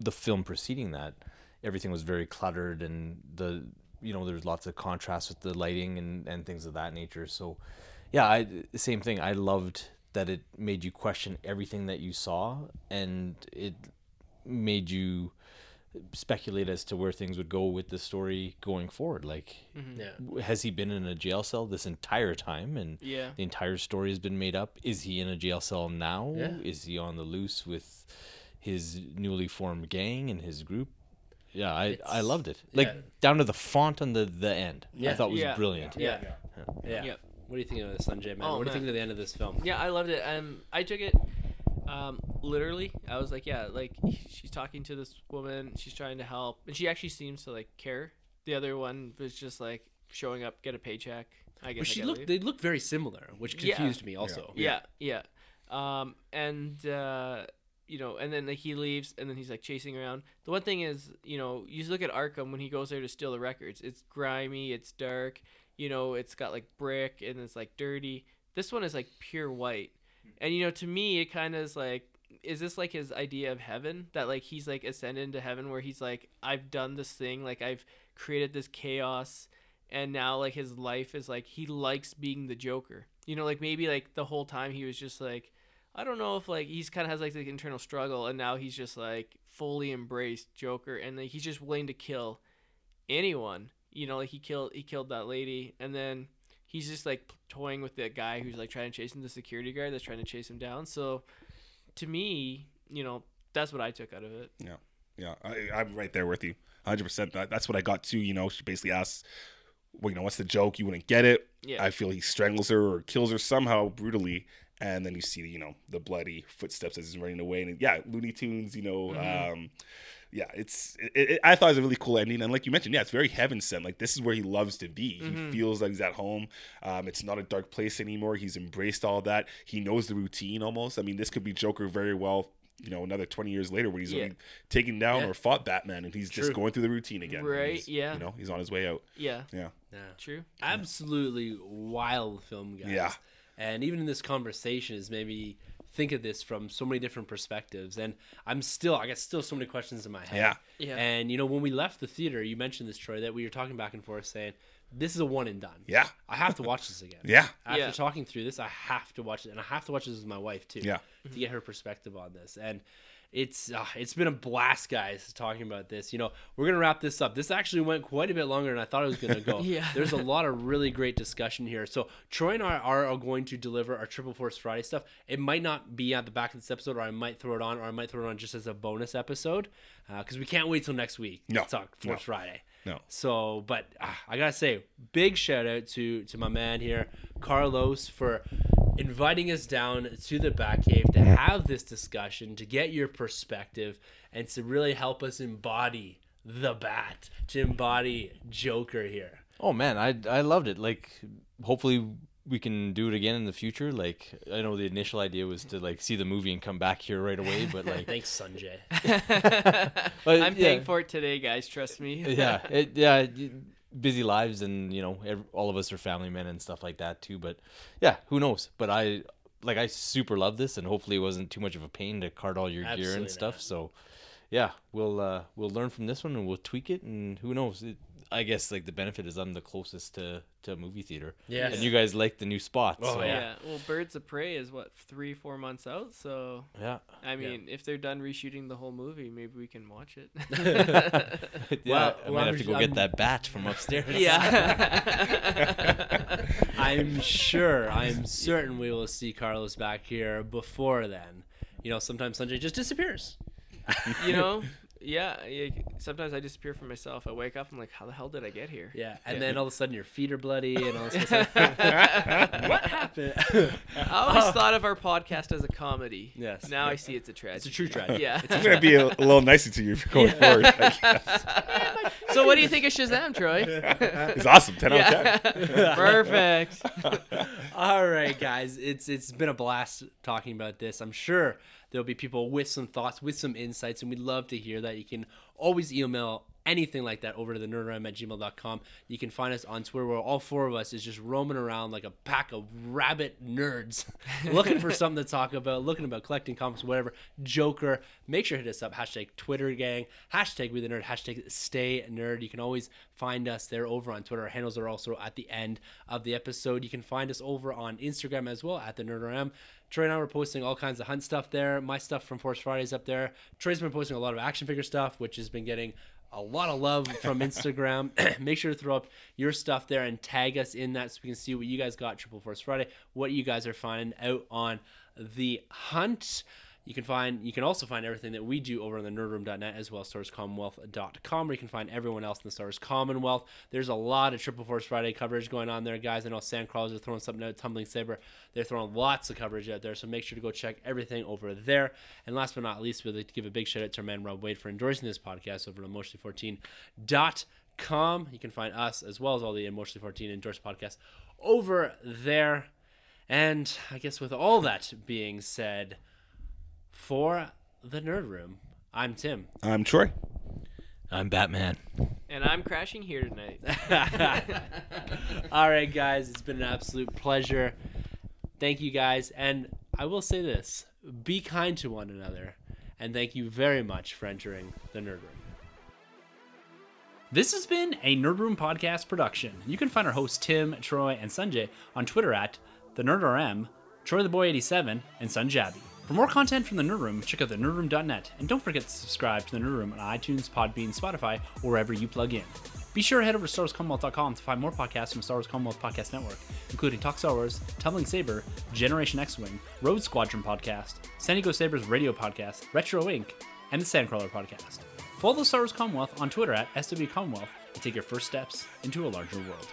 the film preceding that everything was very cluttered and the you know there's lots of contrast with the lighting and and things of that nature. So yeah i same thing i loved that it made you question everything that you saw and it made you speculate as to where things would go with the story going forward like mm-hmm. Yeah. has he been in a jail cell this entire time and Yeah. the entire story has been made up is he in a jail cell now Yeah. is he on the loose with his newly formed gang and his group yeah i i loved it like yeah. down to the font on the the end i Yeah. thought was Yeah. brilliant Yeah. Yeah. Yep. What do you think of this, Sunjay, man? Oh, what do you man. think of the end of this film? Yeah, I loved it. Um, I took it um, literally. I was like, yeah, like she's talking to this woman. She's trying to help, and she actually seems to like care. The other one was just like showing up, get a paycheck. I guess. But she looked leave. they look very similar, which Yeah. confused me also. Yeah, yeah. Um, and uh, you know, and then like, he leaves, and then he's like chasing around. The one thing is, you know, you look at Arkham when he goes there to steal the records. It's grimy, it's dark. You know, it's got like brick and it's like dirty. This one is like pure white, and you know, to me, it kind of is like. Is this like his idea of heaven? That like he's like ascended into heaven where he's like, I've done this thing, like I've created this chaos, and now like his life is like he likes being the Joker. You know, like maybe like the whole time he was just like, I don't know if like he's kind of has like the internal struggle, and now he's just like fully embraced Joker, and like he's just willing to kill anyone. You know, like he killed he killed that lady, and then he's just like toying with the guy who's like trying to chase him, the security guard that's trying to chase him down. So, to me, you know, that's what I took out of it. Yeah, yeah, I, I'm right there with you, hundred percent. That's what I got too. You know, she basically asks, "Well, you know, what's the joke?" You wouldn't get it. Yeah. I feel he strangles her or kills her somehow brutally, and then you see, you know, the bloody footsteps as he's running away. And yeah, Looney Tunes. You know, Mm-hmm. um, yeah, it's. It, it, I thought it was a really cool ending, and like you mentioned, yeah, it's very heaven sent. Like this is where he loves to be. Mm-hmm. He feels like he's at home. Um, it's not a dark place anymore. He's embraced all that. He knows the routine almost. I mean, this could be Joker very well. You know, another twenty years later, when he's Yeah. only taken down Yeah. or fought Batman, and he's just going through the routine again. Right, yeah. You know, he's on his way out. Yeah, Yeah. Yeah. true. Absolutely wild film, guys. Yeah. And even in this conversation is made me think of this from so many different perspectives. And I'm still, I got still so many questions in my head. Yeah. Yeah. And, you know, when we left the theater, you mentioned this, Troy, that we were talking back and forth saying, this is a one and done. Yeah. I have to watch this again. Yeah. After Yeah. talking through this, I have to watch it, and I have to watch this with my wife too. Yeah. to get her perspective on this. And it's uh, it's been a blast, guys, talking about this. You know, we're gonna wrap this up. This actually went quite a bit longer than I thought it was gonna go. Yeah. there's a lot of really great discussion here. So Troy and I are, going to deliver our Triple Force Friday stuff. It might not be at the back of this episode, or I might throw it on, or I might throw it on just as a bonus episode, because we can't wait till next week No. to talk Force No. Friday. No. So, but uh, I gotta say, big shout out to to my man here, Carlos, for inviting us down to the Batcave to have this discussion, to get your perspective, and to really help us embody the Bat, to embody Joker here. Oh man, I I loved it. Like, hopefully we can do it again in the future. Like, I know the initial idea was to like see the movie and come back here right away, but like, Thanks, Sunjay. but, I'm yeah, paying for it today, guys. Trust me. yeah, it, yeah, y- busy lives, and you know, ev all of us are family men and stuff like that too. But yeah, who knows? But I like I super love this, and hopefully it wasn't too much of a pain to cart all your gear Absolutely and stuff. not. So yeah, we'll uh, we'll learn from this one and we'll tweak it, and who knows? It, I guess like the benefit is I'm the closest to, to a movie theater. Yeah. And you guys like the new spot. Oh, so yeah. yeah. Well, Birds of Prey is what three, four months out. So yeah. I mean, if they're done reshooting the whole movie, maybe we can watch it. Yeah, Well, I might I'm have to go get I'm- that bat from upstairs. yeah. I'm sure, I'm certain we will see Carlos back here before then. You know, sometimes Sunjay just disappears. you know. Yeah, yeah, sometimes I disappear from myself. I wake up, I'm like, how the hell did I get here? Yeah, and Yeah. then all of a sudden your feet are bloody and all this stuff. what happened? I always thought of our podcast as a comedy. Yes. Now I see it's a tragedy. it's a true tragedy. Yeah. I'm gonna be a, a little nicer to you going forward. I guess. so what do you think of Shazam, Troy? It's awesome. Ten out of ten. Perfect. All right, guys, it's it's been a blast talking about this. I'm sure there'll be people with some thoughts, with some insights, and we'd love to hear that. You can always email anything like that over to the nerdram at gmail.com. You can find us on Twitter where all four of us is just roaming around like a pack of rabbit nerds looking for something to talk about, looking about collecting comics, whatever. Joker. Make sure to hit us up. Hashtag Twitter gang. Hashtag we the nerd. Hashtag stay nerd. You can always find us there over on Twitter. Our handles are also at the end of the episode. You can find us over on Instagram as well at the nerdram. Troy and I were posting all kinds of hunt stuff there. My stuff from Force Fridays up there. Troy's been posting a lot of action figure stuff, which has been getting a lot of love from Instagram. Make sure to throw up your stuff there and tag us in that so we can see what you guys got Triple Force Friday, what you guys are finding out on the hunt. You can find you can also find everything that we do over on the nerdroom.net as well as starscommonwealth.com where you can find everyone else in the Stars Commonwealth. There's a lot of Triple Force Friday coverage going on there, guys. I know Sandcrawlers are throwing something out, Tumbling Saber. They're throwing lots of coverage out there, so make sure to go check everything over there. And last but not least, we'd like to give a big shout out to our man Rob Wade for endorsing this podcast over at emotionally14.com. You can find us as well as all the Emotionally 14 endorsed podcasts over there. And I guess with all that being said, for the Nerd Room, I'm Tim. I'm Troy. I'm Batman. and I'm crashing here tonight. all right, guys, it's been an absolute pleasure. Thank you, guys. And I will say this be kind to one another. And thank you very much for entering the Nerd Room. This has been a Nerd Room podcast production. You can find our hosts Tim, Troy, and Sunjay on Twitter at the NerdRM, Troy the Boy 87, and Sunjabby. For more content from the Nerd Room, check out the nerdroom.net, and don't forget to subscribe to the Nerd Room on iTunes, Podbean, Spotify, or wherever you plug in. Be sure to head over to StarWarsCommonwealth.com to find more podcasts from Star Wars Commonwealth Podcast Network, including Talk Star Wars, Tumbling Saber, Generation X-Wing, Rogue Squadron Podcast, San Diego Sabers Radio Podcast, Retro Inc., and the Sandcrawler Podcast. Follow the Star Wars Commonwealth on Twitter at SW Commonwealth and take your first steps into a larger world.